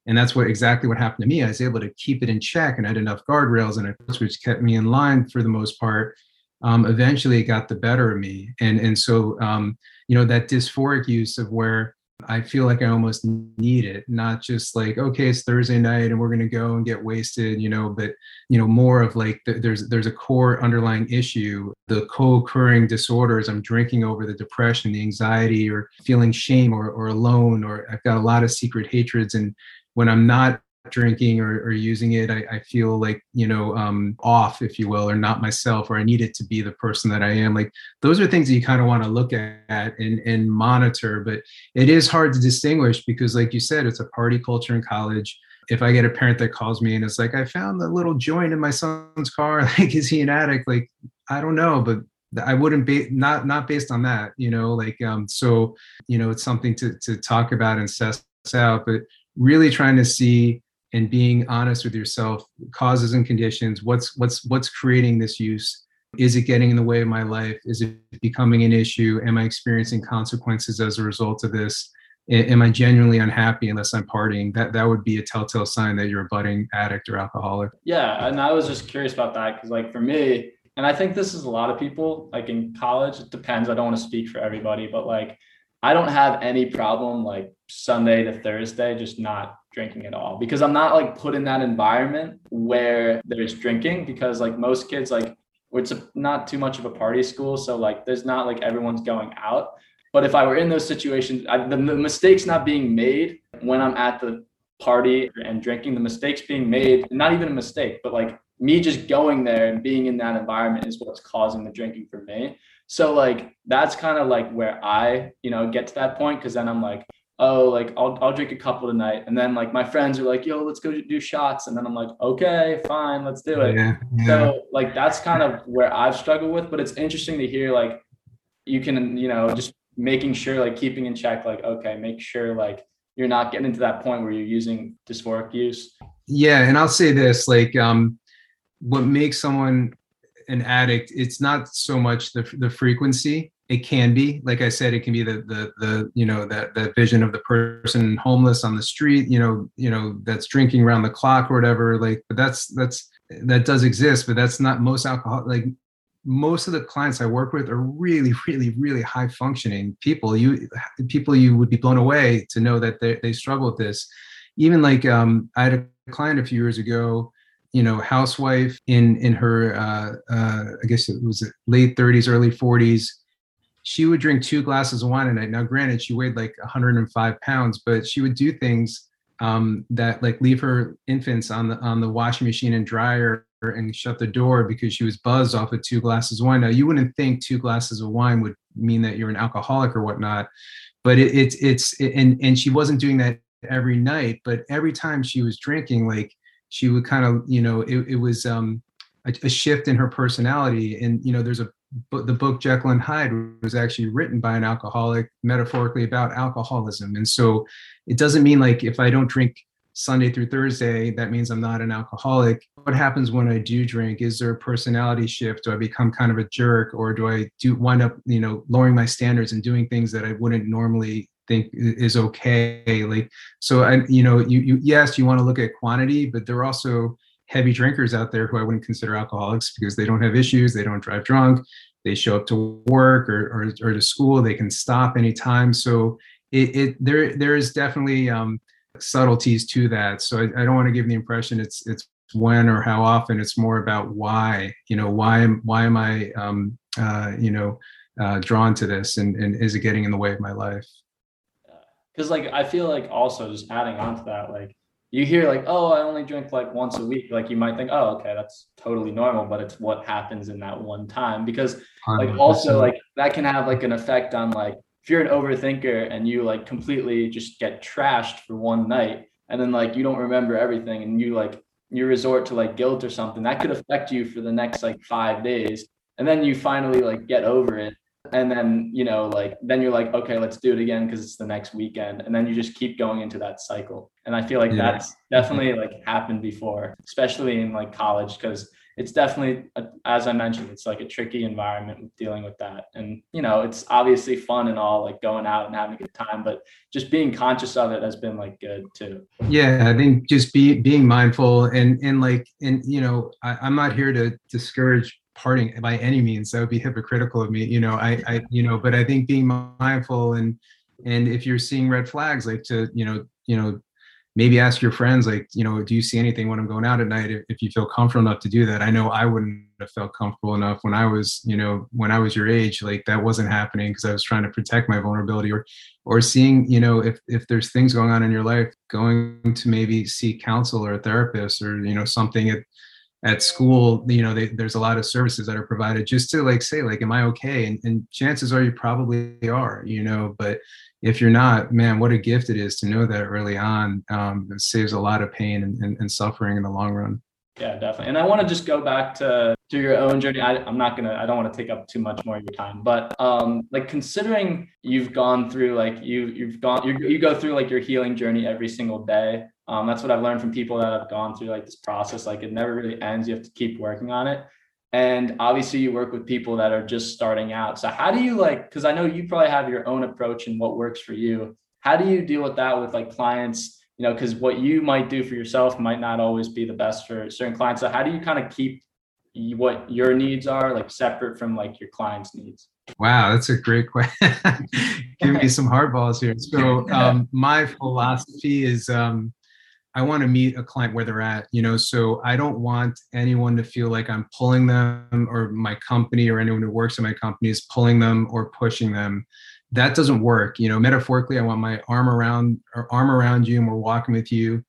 and that's what exactly what happened to me. I was able to keep it in check and I had enough guardrails and which kept me in line for the most part. Um, eventually it got the better of me. And, and so, um, you know, that dysphoric use of where I feel like I almost need it, not just like, okay, it's Thursday night and we're going to go and get wasted, you know, but, you know, more of like the, there's, there's a core underlying issue, the co-occurring disorders. I'm drinking over the depression, the anxiety or feeling shame or, or alone, or I've got a lot of secret hatreds and when I'm not drinking or, or using it, I, I, feel like, you know, um, off, if you will, or not myself, or I need it to be the person that I am. Like those are things that you kind of want to look at and, and monitor, but it is hard to distinguish because like you said, it's a party culture in college. If I get a parent that calls me and it's like, I found the little joint in my son's car, [LAUGHS] like, is he an addict? Like, I don't know, but I wouldn't be not not based on that, you know, like um so you know it's something to to talk about and assess out. But really trying to see and being honest with yourself causes and conditions what's what's what's creating this use? Is it getting in the way of my life? Is it becoming an issue? Am i experiencing consequences as a result of this? Am i genuinely unhappy unless i'm partying? That that would be a telltale sign that you're a budding addict or alcoholic. Yeah and i was just curious about that because like for me and i think this is a lot of people like in college it depends. I don't want to speak for everybody but like I don't have any problem like Sunday to Thursday just not drinking at all. Because I'm not like put in that environment where there's drinking because like most kids like it's not too much of a party school so like there's not like everyone's going out. But if I were in those situations I, the, the mistakes not being made when I'm at the party and drinking the mistakes being made not even a mistake but like me just going there and being in that environment is what's causing the drinking for me so like that's kind of like where I, you know, get to that point because then I'm like, oh, like I'll I'll drink a couple tonight. And then like my friends are like, yo, let's go do shots. And then I'm like, okay, fine, let's do it. Yeah, yeah. So like that's kind of where I've struggled with. But it's interesting to hear like you can, you know, just making sure like keeping in check, like, okay, make sure like you're not getting into that point where you're using dysphoric use. Yeah. And I'll say this, like um what makes someone an addict, it's not so much the the frequency. It can be, like I said, it can be the the the you know that that vision of the person homeless on the street, you know, you know that's drinking around the clock or whatever. Like, but that's that's that does exist, but that's not most alcohol. Like most of the clients I work with are really, really, really high functioning people. You people you would be blown away to know that they they struggle with this. Even like um, I had a client a few years ago you know housewife in in her uh, uh, I guess it was late 30s, early 40s. She would drink two glasses of wine a night. Now, granted, she weighed like 105 pounds, but she would do things um, that like leave her infants on the on the washing machine and dryer and shut the door because she was buzzed off of two glasses of wine. Now, you wouldn't think two glasses of wine would mean that you're an alcoholic or whatnot, but it, it's it's and and she wasn't doing that every night, but every time she was drinking, like she would kind of you know it, it was um a, a, shift in her personality. And you know there's a the book Jekyll and Hyde was actually written by an alcoholic metaphorically about alcoholism. And so it doesn't mean like if I don't drink Sunday through Thursday that means I'm not an alcoholic. What happens when I do drink? Is there a personality shift? Do I become kind of a jerk or do I do wind up you know lowering my standards and doing things that I wouldn't normally think is okay like so i you know you, you yes you want to look at quantity but there are also heavy drinkers out there who i wouldn't consider alcoholics because they don't have issues they don't drive drunk they show up to work or, or, or to school they can stop anytime so it, it there there is definitely um, subtleties to that so I, I don't want to give the impression it's it's when or how often it's more about why you know why am why am i um, uh, you know uh, drawn to this and, and is it getting in the way of my life because like i feel like also just adding on to that like you hear like oh i only drink like once a week like you might think oh okay that's totally normal but it's what happens in that one time because like 100%. also like that can have like an effect on like if you're an overthinker and you like completely just get trashed for one night and then like you don't remember everything and you like you resort to like guilt or something that could affect you for the next like five days and then you finally like get over it and then you know like then you're like okay let's do it again because it's the next weekend. And then you just keep going into that cycle. And i feel like yeah. that's definitely like happened before especially in like college because it's definitely a, as i mentioned it's like a tricky environment with dealing with that. And you know it's obviously fun and all like going out and having a good time but just being conscious of it has been like good too. Yeah i think just be being mindful and and like and you know I, i'm not here to discourage parting by any means that would be hypocritical of me you know i i you know but i think being mindful and and if you're seeing red flags like to you know you know maybe ask your friends like you know do you see anything when i'm going out at night if, if you feel comfortable enough to do that? I know i wouldn't have felt comfortable enough when i was you know when i was your age like that wasn't happening because i was trying to protect my vulnerability or or seeing you know if if there's things going on in your life going to maybe seek counsel or a therapist or you know something at at school you know they, there's a lot of services that are provided just to like say like am i okay? And, and chances are you probably are you know but if you're not man what a gift it is to know that early on um, it saves a lot of pain and, and, and suffering in the long run. Yeah definitely. And i want to just go back to to your own journey. I, i'm not gonna i don't want to take up too much more of your time but um like considering you've gone through like you you've gone you go through like your healing journey every single day um, that's what I've learned from people that have gone through like this process. Like it never really ends. You have to keep working on it. And obviously you work with people that are just starting out. So how do you like, cause I know you probably have your own approach and what works for you. How do you deal with that with like clients, you know, cause what you might do for yourself might not always be the best for certain clients. So how do you kind of keep what your needs are like separate from like your clients needs? Wow, that's a great question. [LAUGHS] Give me [LAUGHS] some hardballs here. So [LAUGHS] um, my philosophy is um, I want to meet a client where they're at, you know, so I don't want anyone to feel like I'm pulling them or my company or anyone who works in my company is pulling them or pushing them. That doesn't work. You know, metaphorically, I want my arm around or arm around you and we're walking with you.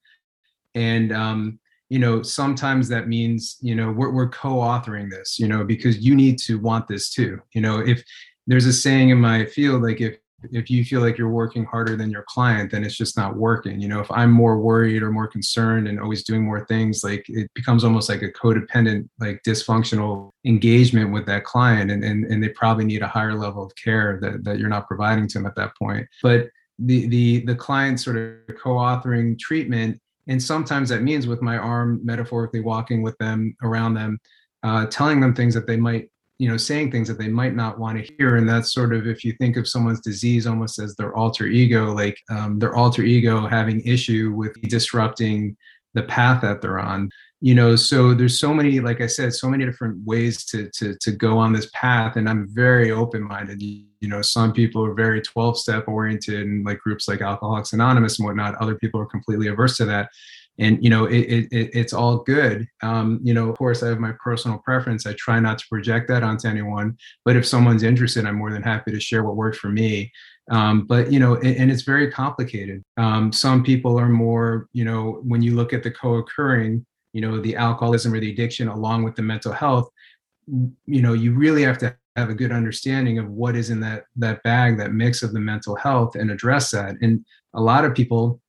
And um, you know, sometimes that means, you know, we're we're co-authoring this, you know, because you need to want this too. You know, if there's a saying in my field, like if if you feel like you're working harder than your client then it's just not working. You know if i'm more worried or more concerned and always doing more things like it becomes almost like a codependent like dysfunctional engagement with that client and and, and they probably need a higher level of care that, that you're not providing to them at that point. But the the the client sort of co-authoring treatment and sometimes that means with my arm metaphorically walking with them around them uh, telling them things that they might you know saying things that they might not want to hear and that's sort of if you think of someone's disease almost as their alter ego like um, their alter ego having issue with disrupting the path that they're on. You know so there's so many like i said so many different ways to to to go on this path and i'm very open minded you know some people are very 12 step oriented and like groups like alcoholics anonymous and whatnot other people are completely averse to that and you know it, it, it's all good. Um, you know of course i have my personal preference. I try not to project that onto anyone but if someone's interested i'm more than happy to share what worked for me. Um, but you know and, and it's very complicated. Um, some people are more you know when you look at the co-occurring you know the alcoholism or the addiction along with the mental health you know you really have to have a good understanding of what is in that that bag that mix of the mental health and address that. And a lot of people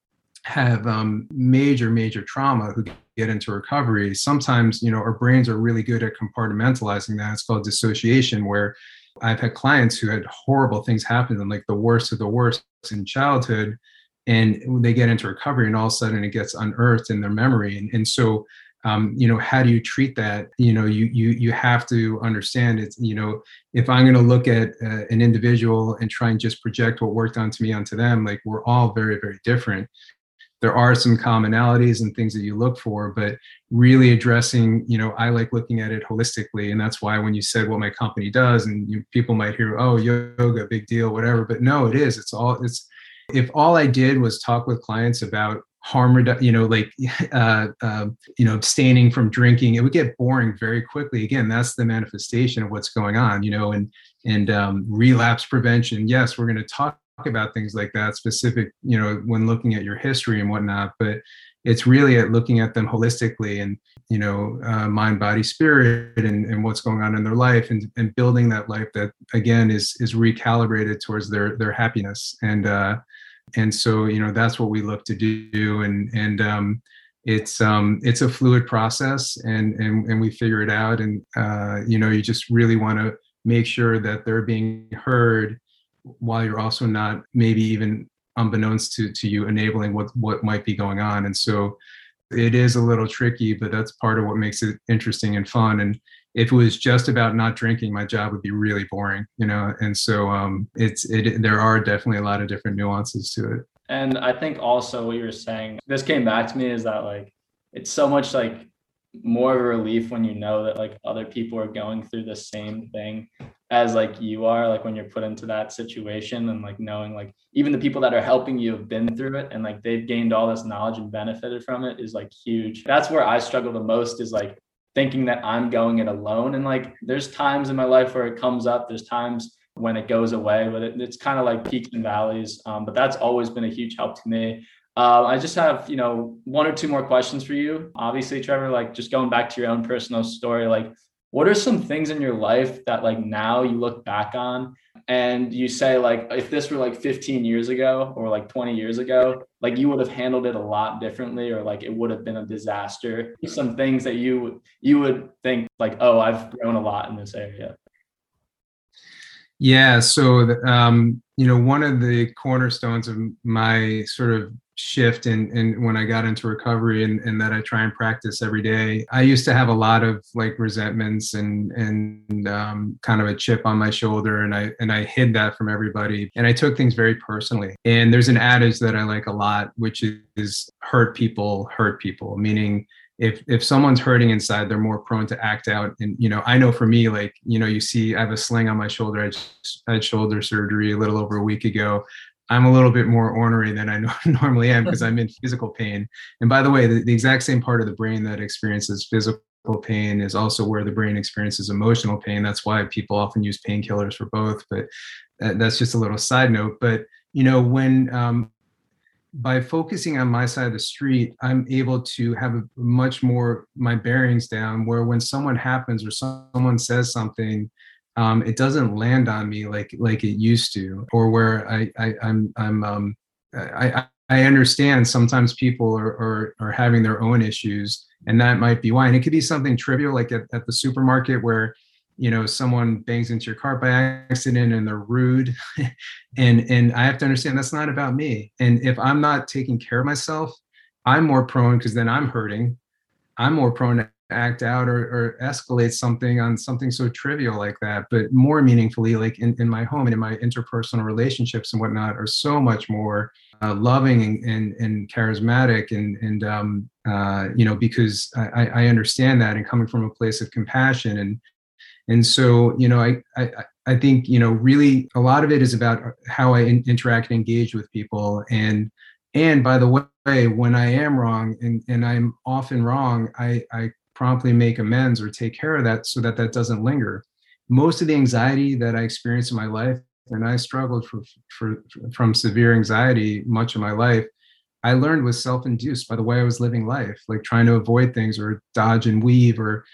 have um, major major trauma who get into recovery sometimes you know our brains are really good at compartmentalizing that. It's called dissociation where i've had clients who had horrible things happen them like the worst of the worst in childhood and they get into recovery and all of a sudden it gets unearthed in their memory. And, and so um, you know how do you treat that? You know you you you have to understand it's you know if i'm going to look at uh, an individual and try and just project what worked onto me onto them like we're all very very different there are some commonalities and things that you look for but really addressing you know i like looking at it holistically. And that's why when you said what my company does and you, people might hear oh yoga big deal whatever. But no it is. It's all it's if all i did was talk with clients about harm reduction you know like [LAUGHS] uh, uh, you know abstaining from drinking it would get boring very quickly. Again that's the manifestation of what's going on you know and and um, relapse prevention. Yes we're going to talk about things like that specific you know when looking at your history and whatnot but it's really at looking at them holistically and you know uh, mind body spirit and, and what's going on in their life and, and building that life that again is is recalibrated towards their their happiness. And uh and so you know that's what we look to do. And and um it's um it's a fluid process and and and we figure it out. And uh you know you just really want to make sure that they're being heard while you're also not maybe even unbeknownst to to you enabling what what might be going on. And so it is a little tricky but that's part of what makes it interesting and fun. And if it was just about not drinking my job would be really boring you know? And so um it's it there are definitely a lot of different nuances to it. And i think also what you were saying this came back to me is that like it's so much like more of a relief when you know that like other people are going through the same thing as like you are like when you're put into that situation and like knowing like even the people that are helping you have been through it and like they've gained all this knowledge and benefited from it is like huge. That's where i struggle the most is like thinking that i'm going it alone. And like there's times in my life where it comes up there's times when it goes away but it, it's kind of like peaks and valleys um, but that's always been a huge help to me uh, I just have, you know, one or two more questions for you. Obviously, Trevor, like just going back to your own personal story, like what are some things in your life that like now you look back on and you say like if this were like 15 years ago or like 20 years ago like you would have handled it a lot differently or like it would have been a disaster some things that you you would think like oh i've grown a lot in this area yeah so um you know one of the cornerstones of my sort of shift and and when I got into recovery and, and that I try and practice every day. I used to have a lot of like resentments and and um, kind of a chip on my shoulder and I and I hid that from everybody and I took things very personally. And there's an adage that I like a lot, which is hurt people hurt people, meaning if if someone's hurting inside they're more prone to act out and you know i know for me like you know you see i have a sling on my shoulder i, had shoulder surgery a little over a week ago I'm a little bit more ornery than I [LAUGHS] normally am because I'm in physical pain. And by the way, the, the, exact same part of the brain that experiences physical pain is also where the brain experiences emotional pain. That's why people often use painkillers for both. But that, that's just a little side note. But you know, when um, by focusing on my side of the street, I'm able to have a much more my bearings down. Where when someone happens or someone says something um, it doesn't land on me like like it used to, or where I, I I'm I'm um, I I understand sometimes people are, are are having their own issues, and that might be why. And it could be something trivial like at, at the supermarket where you know someone bangs into your car by accident and they're rude. [LAUGHS] And and i have to understand that's not about me. And if i'm not taking care of myself i'm more prone because then i'm hurting. I'm more prone to act out or, or escalate something on something so trivial like that but more meaningfully like in, in my home and in my interpersonal relationships and whatnot are so much more uh, loving and, and, and, charismatic and, and um, uh, you know because I, I understand that and coming from a place of compassion and and so you know I, I i think you know really a lot of it is about how i in, interact and engage with people and and by the way when i am wrong and, and i'm often wrong i i promptly make amends or take care of that so that that doesn't linger. Most of the anxiety that I experienced in my life, and I struggled for, for, from severe anxiety much of my life, I learned was self-induced by the way I was living life, like trying to avoid things or dodge and weave or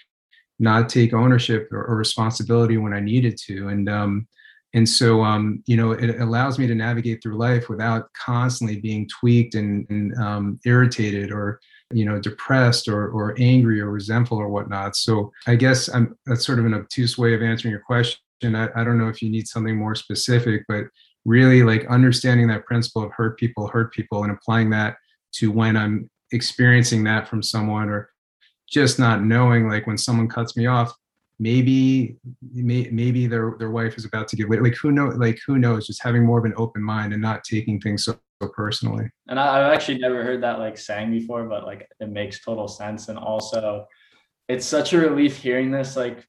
not take ownership or, or responsibility when I needed to. And um, and so um, you know it allows me to navigate through life without constantly being tweaked and, and um, irritated or you know depressed or or angry or resentful or whatnot. So i guess i'm that's sort of an obtuse way of answering your question. I, I don't know if you need something more specific but really like understanding that principle of hurt people hurt people and applying that to when i'm experiencing that from someone or just not knowing like when someone cuts me off maybe may, maybe their their wife is about to get like who know like who knows? Just having more of an open mind and not taking things so personally and I, have actually never heard that like saying before but like it makes total sense and also it's such a relief hearing this like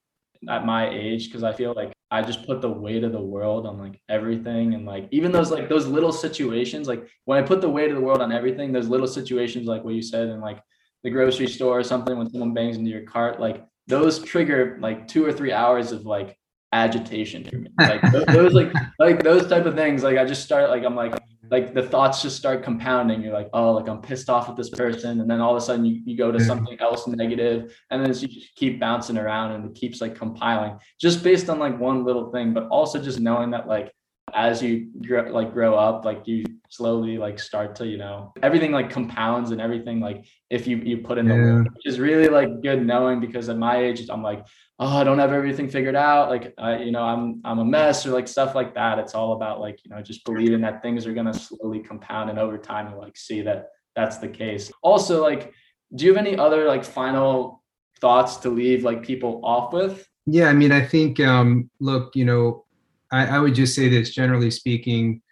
at my age because i feel like i just put the weight of the world on like everything and like even those like those little situations like when i put the weight of the world on everything those little situations like what you said in like the grocery store or something when someone bangs into your cart like those trigger like two or three hours of like agitation for me. Like those, those like like those type of things. Like I just start like I'm like like the thoughts just start compounding. You're like, oh, like I'm pissed off with this person, and then all of a sudden you, you go to something else negative, and then you just keep bouncing around, and it keeps like compiling just based on like one little thing, but also just knowing that like as you grow, like grow up, like you slowly like start to you know everything like compounds and everything like if you you put in the yeah. work, which is really like good knowing because at my age I'm like oh I don't have everything figured out like I, you know I'm I'm a mess or like stuff like that. It's all about like you know just believing that things are gonna slowly compound and over time you like see that that's the case. Also like do you have any other like final thoughts to leave like people off with? Yeah, I mean I think um look you know I, I would just say this generally speaking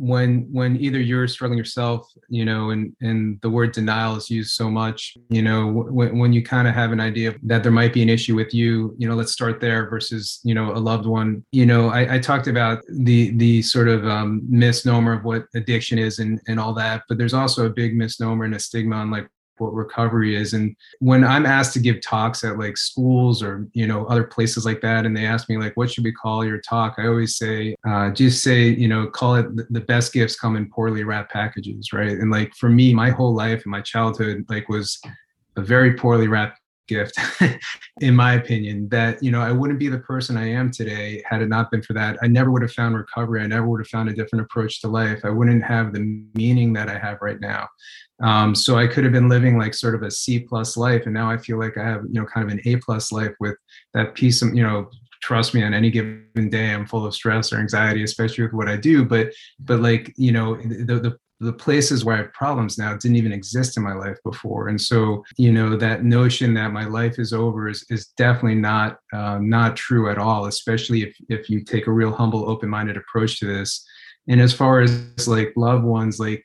when when either you're struggling yourself you know and and the word denial is used so much you know when, when you kind of have an idea that there might be an issue with you you know let's start there versus you know a loved one. You know i, I talked about the the sort of um, misnomer of what addiction is and and all that but there's also a big misnomer and a stigma on like what recovery is. And when i'm asked to give talks at like schools or you know other places like that and they ask me like what should we call your talk? I always say uh, just say you know call it the best gifts come in poorly wrapped packages right? And like for me my whole life and my childhood like was a very poorly wrapped gift [LAUGHS] in my opinion that you know i wouldn't be the person i am today had it not been for that. I never would have found recovery. I never would have found a different approach to life. I wouldn't have the meaning that i have right now. Um, so I could have been living like sort of a C plus life, and now I feel like I have you know kind of an A plus life with that piece of you know trust me on any given day i'm full of stress or anxiety especially with what i do. But but like you know the the, the places where i have problems now didn't even exist in my life before. And so you know that notion that my life is over is, is definitely not uh, not true at all especially if if you take a real humble open-minded approach to this. And as far as like loved ones like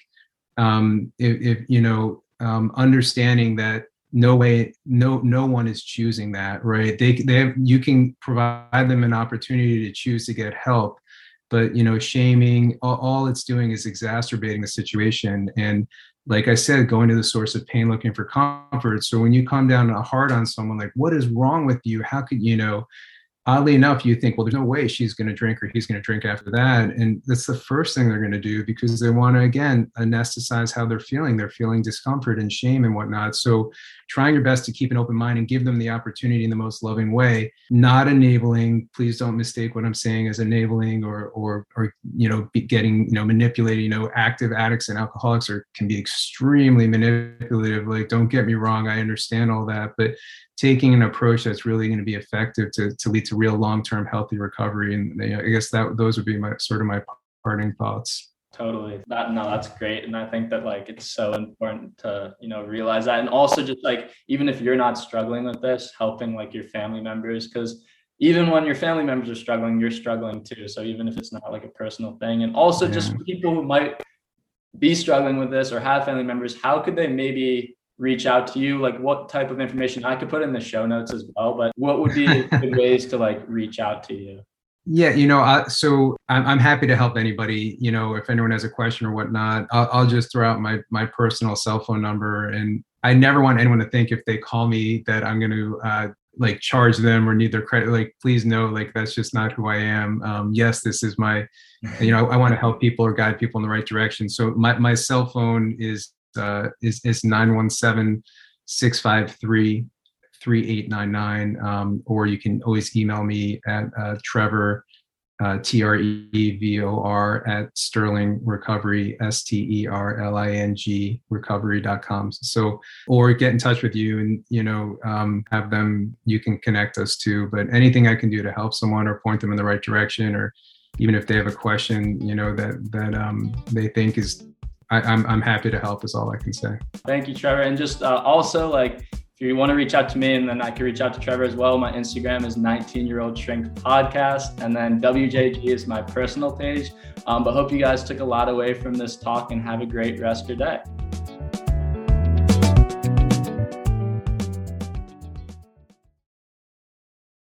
um, if, if you know um, understanding that no way no no one is choosing that right? They they have you can provide them an opportunity to choose to get help but you know shaming all, all it's doing is exacerbating the situation. And like i said going to the source of pain looking for comfort. So when you come down hard on someone like what is wrong with you? How could you know oddly enough, you think, well, there's no way she's going to drink or he's going to drink after that. And that's the first thing they're going to do because they want to, again, anesthetize how they're feeling. They're feeling discomfort and shame and whatnot. So trying your best to keep an open mind and give them the opportunity in the most loving way, not enabling, please don't mistake what I'm saying as enabling or, or, or, you know, getting, you know, manipulating, you know, active addicts and alcoholics are, can be extremely manipulative. Like, don't get me wrong. I understand all that, but taking an approach that's really going to be effective to, to lead to real long-term healthy recovery. And you know, i guess that those would be my sort of my parting thoughts. Totally. That no that's great. And i think that like it's so important to you know realize that. And also just like even if you're not struggling with this helping like your family members because even when your family members are struggling you're struggling too. So even if it's not like a personal thing. And also yeah. just people who might be struggling with this or have family members how could they maybe reach out to you? Like what type of information I could put in the show notes as well, but what would be [LAUGHS] good ways to like reach out to you? Yeah, you know, uh, so I'm, I'm happy to help anybody. You know, if anyone has a question or whatnot, I'll, I'll just throw out my my personal cell phone number, and I never want anyone to think if they call me that I'm going to uh, like charge them or need their credit. Like, please know, like that's just not who I am. Um, yes, this is my, you know, I, I want to help people or guide people in the right direction. So my my cell phone is uh, is, is 917 653 3899. Um, or you can always email me at uh, Trevor, uh, T R E V O R, at Sterling Recovery, S T E R L I N G recovery.com. So, or get in touch with you and, you know, um, have them, you can connect us to. But anything I can do to help someone or point them in the right direction or even if they have a question, you know, that, that um, they think is I, am I'm, I'm happy to help is all I can say. Thank you, Trevor. And just uh, also like if you want to reach out to me and then I can reach out to Trevor as well, my Instagram is 19 year old shrink podcast. And then WJG is my personal page. Um, but hope you guys took a lot away from this talk and have a great rest of your day.